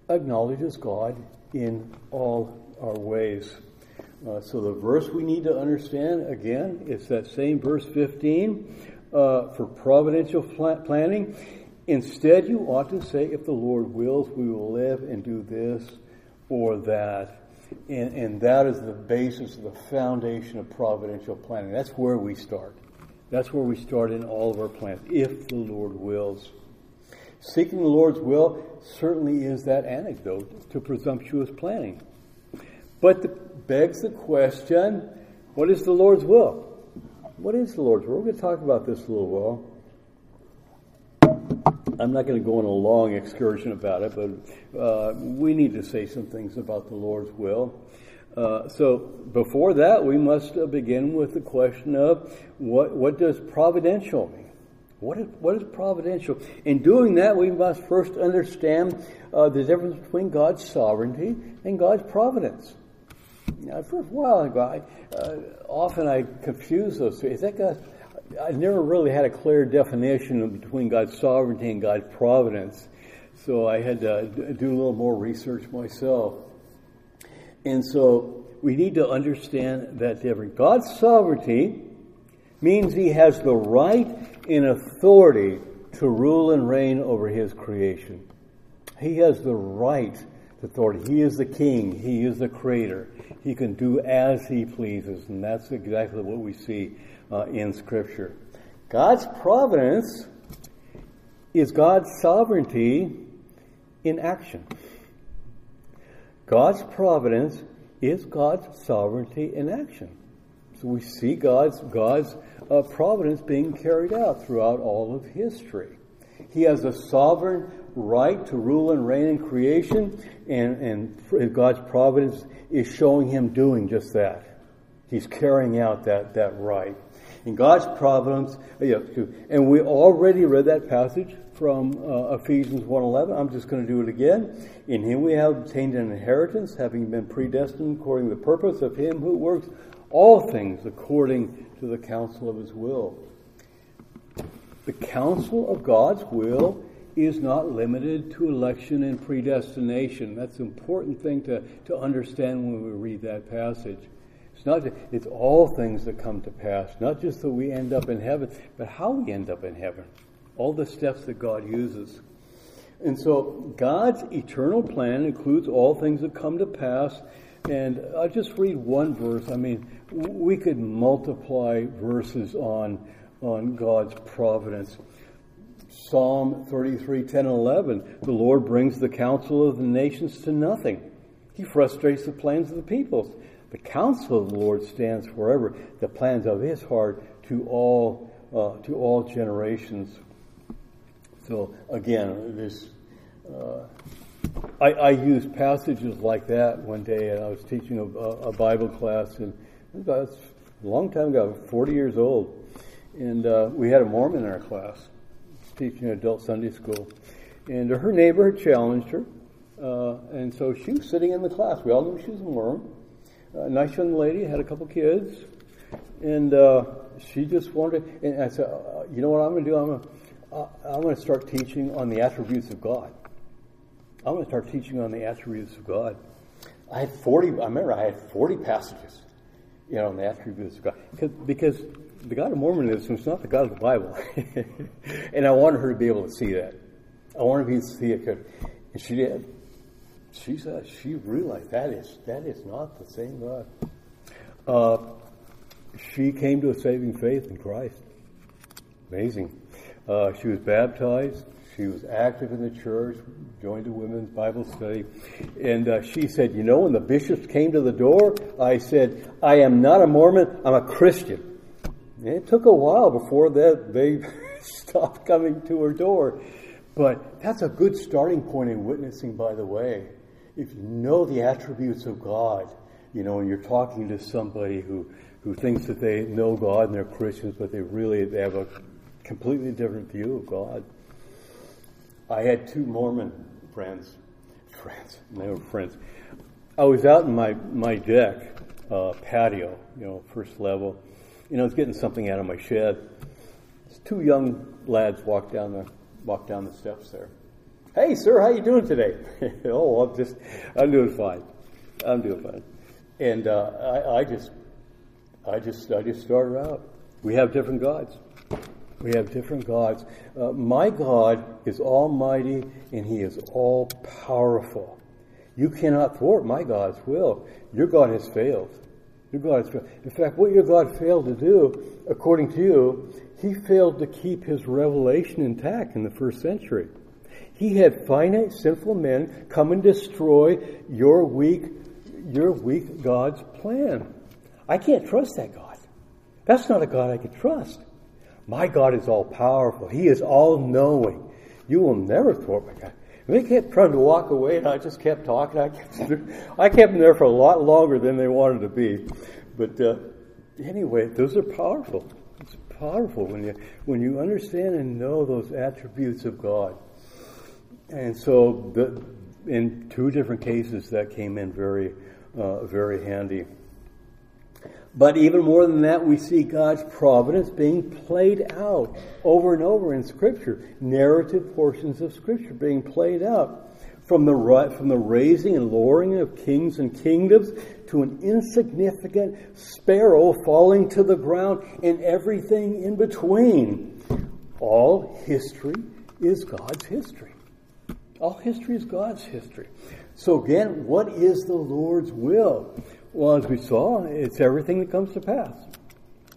acknowledges God in all our ways. Uh, so the verse we need to understand again is that same verse 15 uh, for providential pl- planning. Instead, you ought to say, if the Lord wills, we will live and do this or that. And, and that is the basis the foundation of providential planning. That's where we start. That's where we start in all of our plans, if the Lord wills. Seeking the Lord's will certainly is that antidote to presumptuous planning. But the, begs the question what is the Lord's will? What is the Lord's will? We're going to talk about this a little while. I'm not going to go on a long excursion about it, but uh, we need to say some things about the Lord's will. Uh, so before that, we must uh, begin with the question of what what does providential mean? What is what is providential? In doing that, we must first understand uh, the difference between God's sovereignty and God's providence. Now, for a while ago, I, uh, often I confuse those two. I think I never really had a clear definition between God's sovereignty and God's providence, so I had to do a little more research myself. And so we need to understand that difference. God's sovereignty means he has the right and authority to rule and reign over his creation. He has the right to authority. He is the king. He is the creator. He can do as he pleases, and that's exactly what we see uh, in Scripture. God's providence is God's sovereignty in action. God's providence is God's sovereignty in action. So we see God's God's uh, providence being carried out throughout all of history. He has a sovereign right to rule and reign in creation, and, and God's providence is showing him doing just that. He's carrying out that, that right. In God's providence, yeah, and we already read that passage from uh, Ephesians 1.11. I'm just going to do it again. In him we have obtained an inheritance, having been predestined according to the purpose of him who works all things according to the counsel of his will. The counsel of God's will is not limited to election and predestination. That's an important thing to, to understand when we read that passage. It's not it's all things that come to pass, not just that we end up in heaven, but how we end up in heaven. All the steps that God uses. And so God's eternal plan includes all things that come to pass. And I'll just read one verse. I mean, we could multiply verses on, on God's providence. Psalm 33, 10 and 11. The Lord brings the counsel of the nations to nothing. He frustrates the plans of the peoples. The counsel of the Lord stands forever, the plans of his heart to all, uh, to all generations. So again, this, uh, I, I used passages like that one day, and I was teaching a, a Bible class, and was a long time ago, 40 years old, and uh, we had a Mormon in our class teaching adult Sunday school. And her neighbor had challenged her. Uh, and so she was sitting in the class. We all knew she was a Mormon. A nice young lady, had a couple kids. And uh, she just wanted, and I said, uh, you know what I'm going to do? I'm going to, uh, I'm going to start teaching on the attributes of God. I'm going to start teaching on the attributes of God. I had 40, I remember I had 40 passages, you know, on the attributes of God. Because the God of Mormonism is not the God of the Bible. and I wanted her to be able to see that. I wanted her to see it. And she did. She said, she realized that is, that is not the same God. Uh, she came to a saving faith in Christ. Amazing. Uh, she was baptized. She was active in the church, joined a women's Bible study. And uh, she said, You know, when the bishops came to the door, I said, I am not a Mormon, I'm a Christian. It took a while before that they stopped coming to her door. But that's a good starting point in witnessing, by the way. If you know the attributes of God, you know, and you're talking to somebody who, who thinks that they know God and they're Christians, but they really they have a completely different view of God. I had two Mormon friends, friends, they were friends. I was out in my, my deck, uh, patio, you know, first level, you know, I was getting something out of my shed. Two young lads walked down the walked down the steps there. Hey, sir, how you doing today? oh, I'm just, I'm doing fine. I'm doing fine. And uh, I, I just, I just, I just started out. We have different gods. We have different gods. Uh, my God is almighty and He is all powerful. You cannot thwart my God's will. Your God has failed. Your God failed. In fact, what your God failed to do, according to you, he failed to keep his revelation intact in the first century. He had finite, sinful men come and destroy your weak, your weak God's plan. I can't trust that God. That's not a God I can trust. My God is all powerful. He is all knowing. You will never thwart my God. They kept trying to walk away, and I just kept talking. I kept, I kept them there for a lot longer than they wanted to be. But uh, anyway, those are powerful. It's powerful when you when you understand and know those attributes of God. And so, the, in two different cases, that came in very, uh, very handy. But even more than that, we see God's providence being played out over and over in Scripture, narrative portions of Scripture being played out. from the, from the raising and lowering of kings and kingdoms to an insignificant sparrow falling to the ground and everything in between. All history is God's history. All history is God's history. So again, what is the Lord's will? Well, as we saw, it's everything that comes to pass.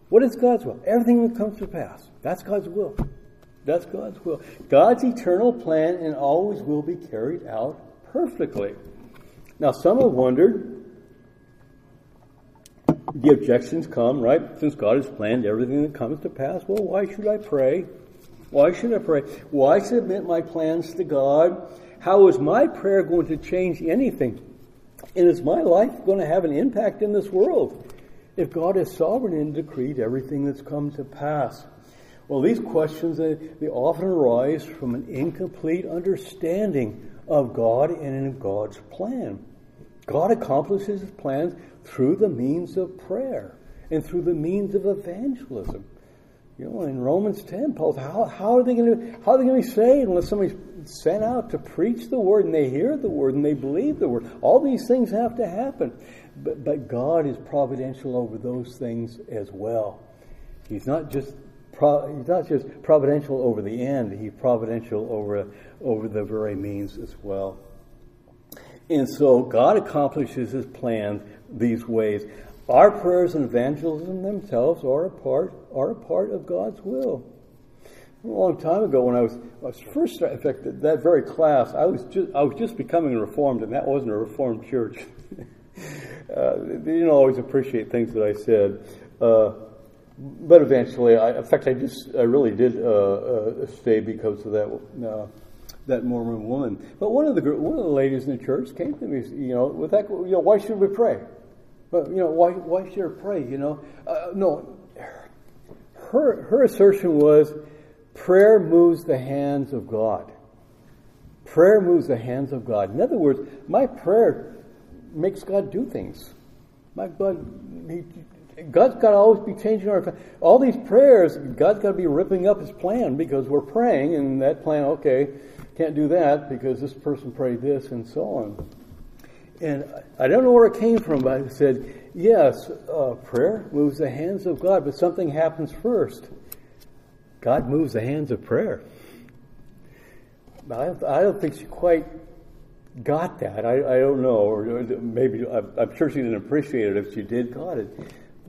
What is God's will? Everything that comes to pass. That's God's will. That's God's will. God's eternal plan and always will be carried out perfectly. Now, some have wondered, the objections come, right? Since God has planned everything that comes to pass, well, why should I pray? Why should I pray? Why submit my plans to God? How is my prayer going to change anything? And is my life going to have an impact in this world if God is sovereign and decreed everything that's come to pass? Well, these questions, they, often arise from an incomplete understanding of God and in God's plan. God accomplishes his plans through the means of prayer and through the means of evangelism. You know, in Romans 10, Paul, how, how are they going to how are they going to be saved unless somebody's sent out to preach the word and they hear the word and they believe the word? All these things have to happen, but but God is providential over those things as well. He's not just pro, he's not just providential over the end; he's providential over over the very means as well. And so God accomplishes His plans these ways. Our prayers and evangelism themselves are a part are a part of God's will. A long time ago, when I was, I was first, in fact, that very class, I was just I was just becoming reformed, and that wasn't a reformed church. uh, they didn't always appreciate things that I said, uh, but eventually, I, in fact, I just I really did uh, uh stay because of that uh, that Mormon woman. But one of the one of the ladies in the church came to me, you know, with that, you know, why should we pray? But you know, why why should I pray? You know, uh, no. Her her assertion was, prayer moves the hands of God. Prayer moves the hands of God. In other words, my prayer makes God do things. My God, he, God's got to always be changing our. All these prayers, God's got to be ripping up His plan because we're praying, and that plan, okay, can't do that because this person prayed this, and so on. And I don't know where it came from, but I said, yes, uh, prayer moves the hands of God, but something happens first. God moves the hands of prayer. I don't, I don't think she quite got that. I, I don't know, or maybe I'm sure she didn't appreciate it if she did got it.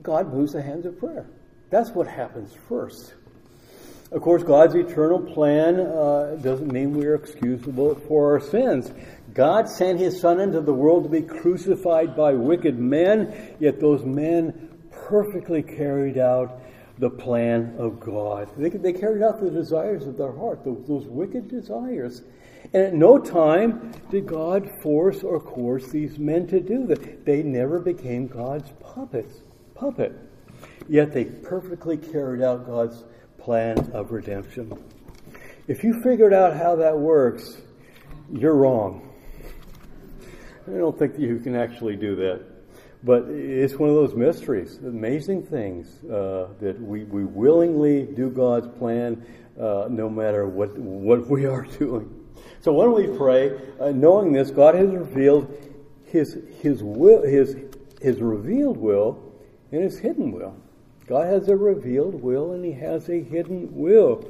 God moves the hands of prayer. That's what happens first. Of course, God's eternal plan uh, doesn't mean we are excusable for our sins. God sent his Son into the world to be crucified by wicked men, yet those men perfectly carried out the plan of God. They, they carried out the desires of their heart, those, those wicked desires. And at no time did God force or coerce these men to do that. They never became God's puppets, puppet. Yet they perfectly carried out God's plan of redemption. If you figured out how that works, you're wrong. I don't think you can actually do that. But it's one of those mysteries, amazing things uh, that we, we willingly do God's plan uh, no matter what, what we are doing. So when we pray, uh, knowing this, God has revealed His, his, will, his, his revealed will and His hidden will. God has a revealed will and He has a hidden will.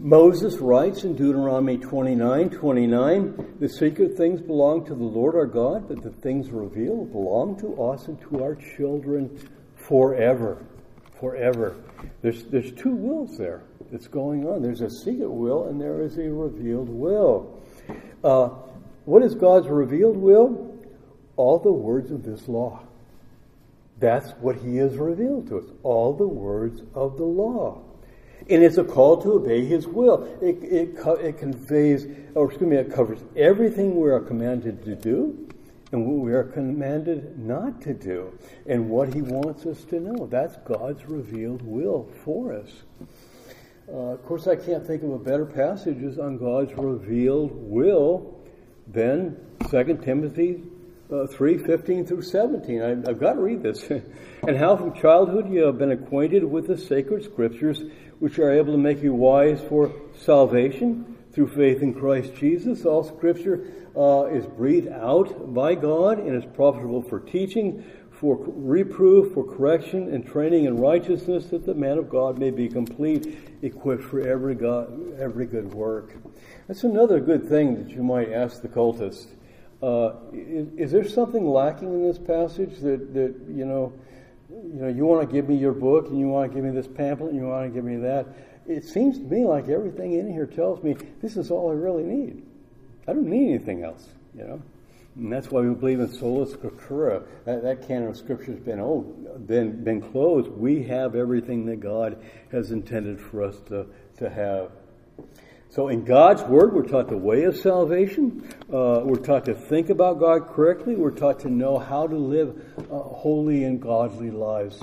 Moses writes in Deuteronomy 29 29, the secret things belong to the Lord our God, but the things revealed belong to us and to our children forever. Forever. There's, there's two wills there that's going on. There's a secret will and there is a revealed will. Uh, what is God's revealed will? All the words of this law. That's what He has revealed to us. All the words of the law. And it's a call to obey His will. It, it, it conveys, or excuse me, it covers everything we are commanded to do and what we are commanded not to do and what He wants us to know. That's God's revealed will for us. Uh, of course, I can't think of a better passages on God's revealed will than 2 Timothy uh, 3 15 through 17. I, I've got to read this. and how from childhood you have been acquainted with the sacred scriptures, which are able to make you wise for salvation through faith in Christ Jesus. All Scripture uh, is breathed out by God and is profitable for teaching, for reproof, for correction, and training in righteousness, that the man of God may be complete, equipped for every, God, every good work. That's another good thing that you might ask the cultist. Uh, is, is, there something lacking in this passage that, that you know, you know, you want to give me your book and you want to give me this pamphlet and you want to give me that? It seems to me like everything in here tells me this is all I really need. I don't need anything else, you know. And that's why we believe in sola scriptura. That, that canon of scripture has been oh, been been closed. We have everything that God has intended for us to, to have. So in God's Word, we're taught the way of salvation. Uh, we're taught to think about God correctly. We're taught to know how to live uh, holy and godly lives.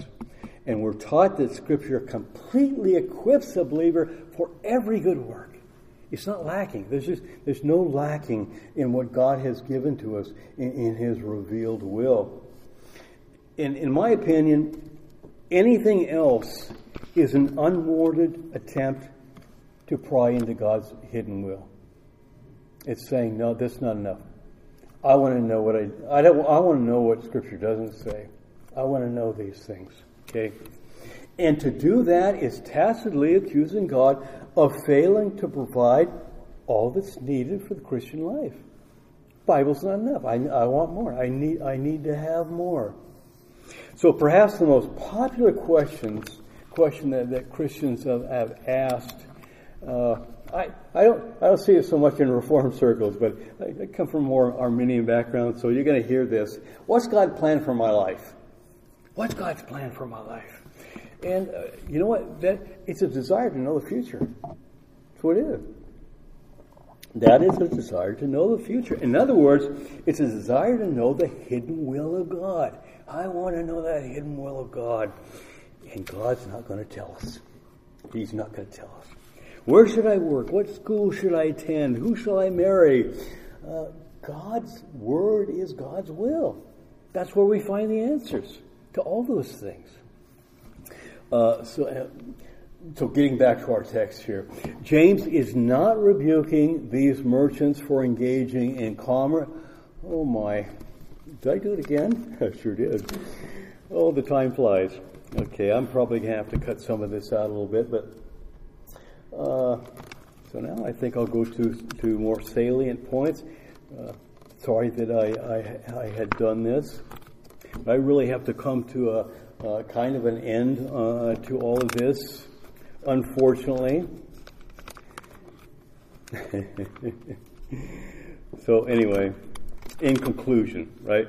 And we're taught that Scripture completely equips the believer for every good work. It's not lacking. There's just there's no lacking in what God has given to us in, in His revealed will. In in my opinion, anything else is an unwarranted attempt to pry into God's hidden will. It's saying, no, that's not enough. I want to know what I I don't I want to know what Scripture doesn't say. I want to know these things. Okay. And to do that is tacitly accusing God of failing to provide all that's needed for the Christian life. Bible's not enough. I, I want more. I need, I need to have more. So perhaps the most popular questions, question that, that Christians have, have asked, uh, I, I don't I don't see it so much in reform circles, but I, I come from more Arminian background, so you're going to hear this. What's God's plan for my life? What's God's plan for my life? And uh, you know what? That it's a desire to know the future. That's what it is. That is a desire to know the future. In other words, it's a desire to know the hidden will of God. I want to know that hidden will of God. And God's not going to tell us. He's not going to tell us. Where should I work? What school should I attend? Who shall I marry? Uh, God's word is God's will. That's where we find the answers to all those things. Uh, so, uh, so getting back to our text here, James is not rebuking these merchants for engaging in commerce. Oh my, did I do it again? I sure did. Oh, the time flies. Okay, I'm probably gonna have to cut some of this out a little bit, but uh, so now I think I'll go to to more salient points. Uh, sorry that I, I I had done this. I really have to come to a, a kind of an end uh, to all of this, unfortunately. so, anyway, in conclusion, right?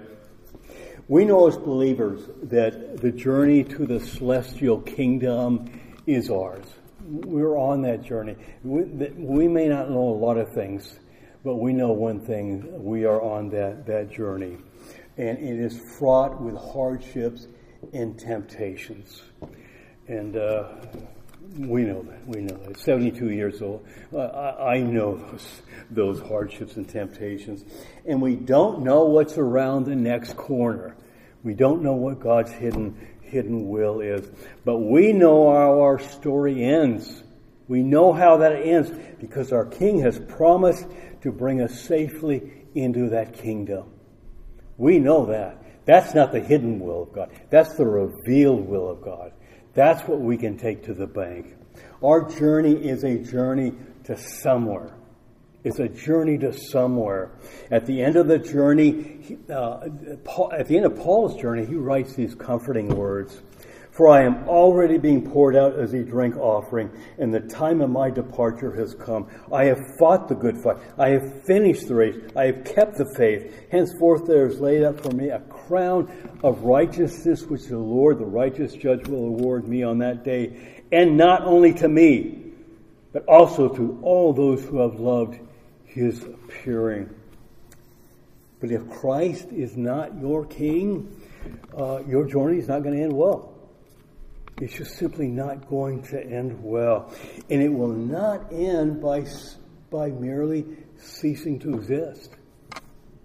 We know as believers that the journey to the celestial kingdom is ours. We're on that journey. We, we may not know a lot of things, but we know one thing we are on that, that journey and it is fraught with hardships and temptations. And uh, we know that. We know that. 72 years old. Uh, I, I know those, those hardships and temptations. And we don't know what's around the next corner. We don't know what God's hidden, hidden will is. But we know how our story ends. We know how that ends because our King has promised to bring us safely into that kingdom. We know that. That's not the hidden will of God. That's the revealed will of God. That's what we can take to the bank. Our journey is a journey to somewhere. It's a journey to somewhere. At the end of the journey, uh, at the end of Paul's journey, he writes these comforting words. For I am already being poured out as a drink offering, and the time of my departure has come. I have fought the good fight. I have finished the race. I have kept the faith. Henceforth there is laid up for me a crown of righteousness, which the Lord, the righteous judge, will award me on that day. And not only to me, but also to all those who have loved his appearing. But if Christ is not your king, uh, your journey is not going to end well. It's just simply not going to end well. And it will not end by, by merely ceasing to exist.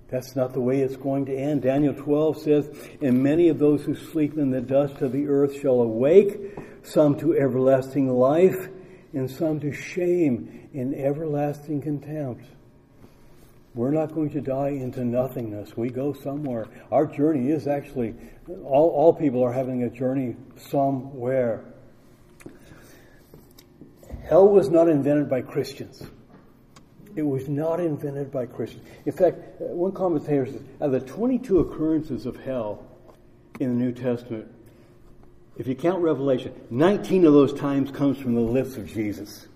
That's not the way it's going to end. Daniel 12 says, And many of those who sleep in the dust of the earth shall awake, some to everlasting life, and some to shame in everlasting contempt. We're not going to die into nothingness. We go somewhere. Our journey is actually, all, all people are having a journey somewhere. Hell was not invented by Christians. It was not invented by Christians. In fact, uh, one commentator says, out of the 22 occurrences of hell in the New Testament, if you count Revelation, 19 of those times comes from the lips of Jesus.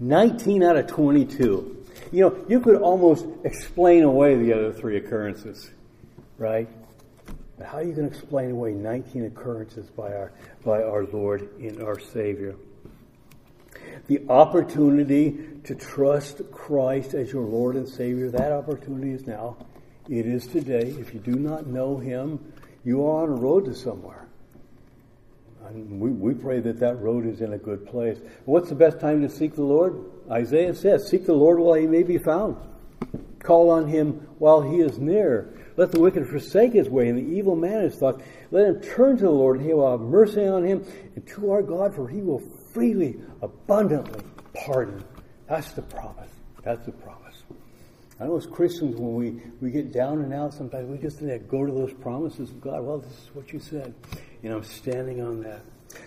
19 out of 22. You know, you could almost explain away the other three occurrences, right? But how are you going to explain away 19 occurrences by our, by our Lord and our Savior? The opportunity to trust Christ as your Lord and Savior, that opportunity is now. It is today. If you do not know Him, you are on a road to somewhere. And we, we pray that that road is in a good place. What's the best time to seek the Lord? Isaiah says, Seek the Lord while he may be found. Call on him while he is near. Let the wicked forsake his way and the evil man his thoughts. Let him turn to the Lord and he will have mercy on him and to our God, for he will freely, abundantly pardon. That's the promise. That's the promise. I know as Christians, when we, we get down and out, sometimes we just go to those promises of God. Well, this is what you said. You know, I'm standing on that.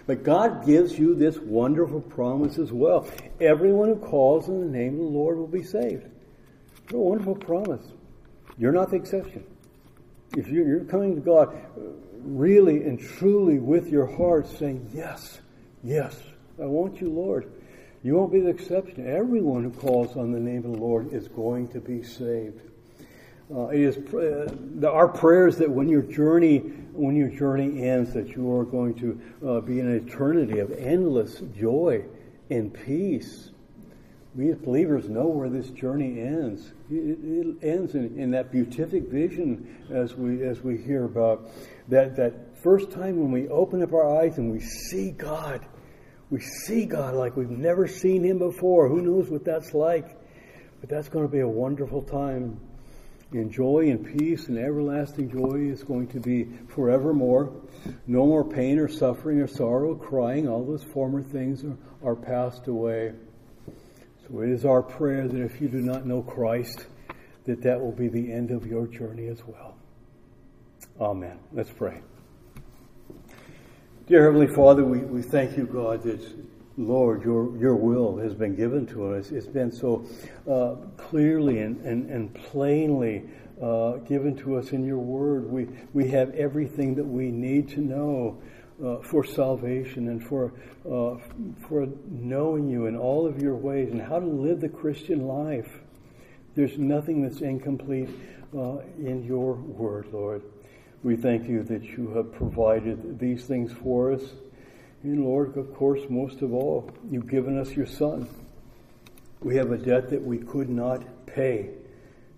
But God gives you this wonderful promise as well. Everyone who calls in the name of the Lord will be saved. What a wonderful promise. You're not the exception. If you're coming to God really and truly with your heart saying, Yes, yes, I want you, Lord. You won't be the exception. Everyone who calls on the name of the Lord is going to be saved. Uh, it is uh, our prayers that when your journey when your journey ends, that you are going to uh, be in an eternity of endless joy and peace. We as believers know where this journey ends. It, it ends in, in, that beatific vision, as we as we hear about that that first time when we open up our eyes and we see God. We see God like we've never seen Him before. Who knows what that's like? But that's going to be a wonderful time. And joy and peace and everlasting joy is going to be forevermore. No more pain or suffering or sorrow, crying. All those former things are, are passed away. So it is our prayer that if you do not know Christ, that that will be the end of your journey as well. Amen. Let's pray. Dear Heavenly Father, we, we thank you, God, that Lord, your, your will has been given to us. It's been so uh, clearly and, and, and plainly uh, given to us in your word. We, we have everything that we need to know uh, for salvation and for, uh, for knowing you in all of your ways and how to live the Christian life. There's nothing that's incomplete uh, in your word, Lord. We thank you that you have provided these things for us. And Lord, of course, most of all, you've given us your Son. We have a debt that we could not pay,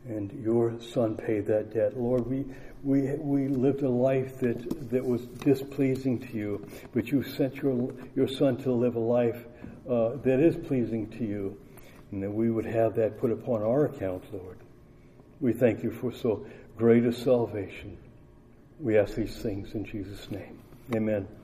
and your Son paid that debt. Lord, we, we, we lived a life that, that was displeasing to you, but you sent your, your Son to live a life uh, that is pleasing to you, and that we would have that put upon our account, Lord. We thank you for so great a salvation. We ask these things in Jesus' name. Amen.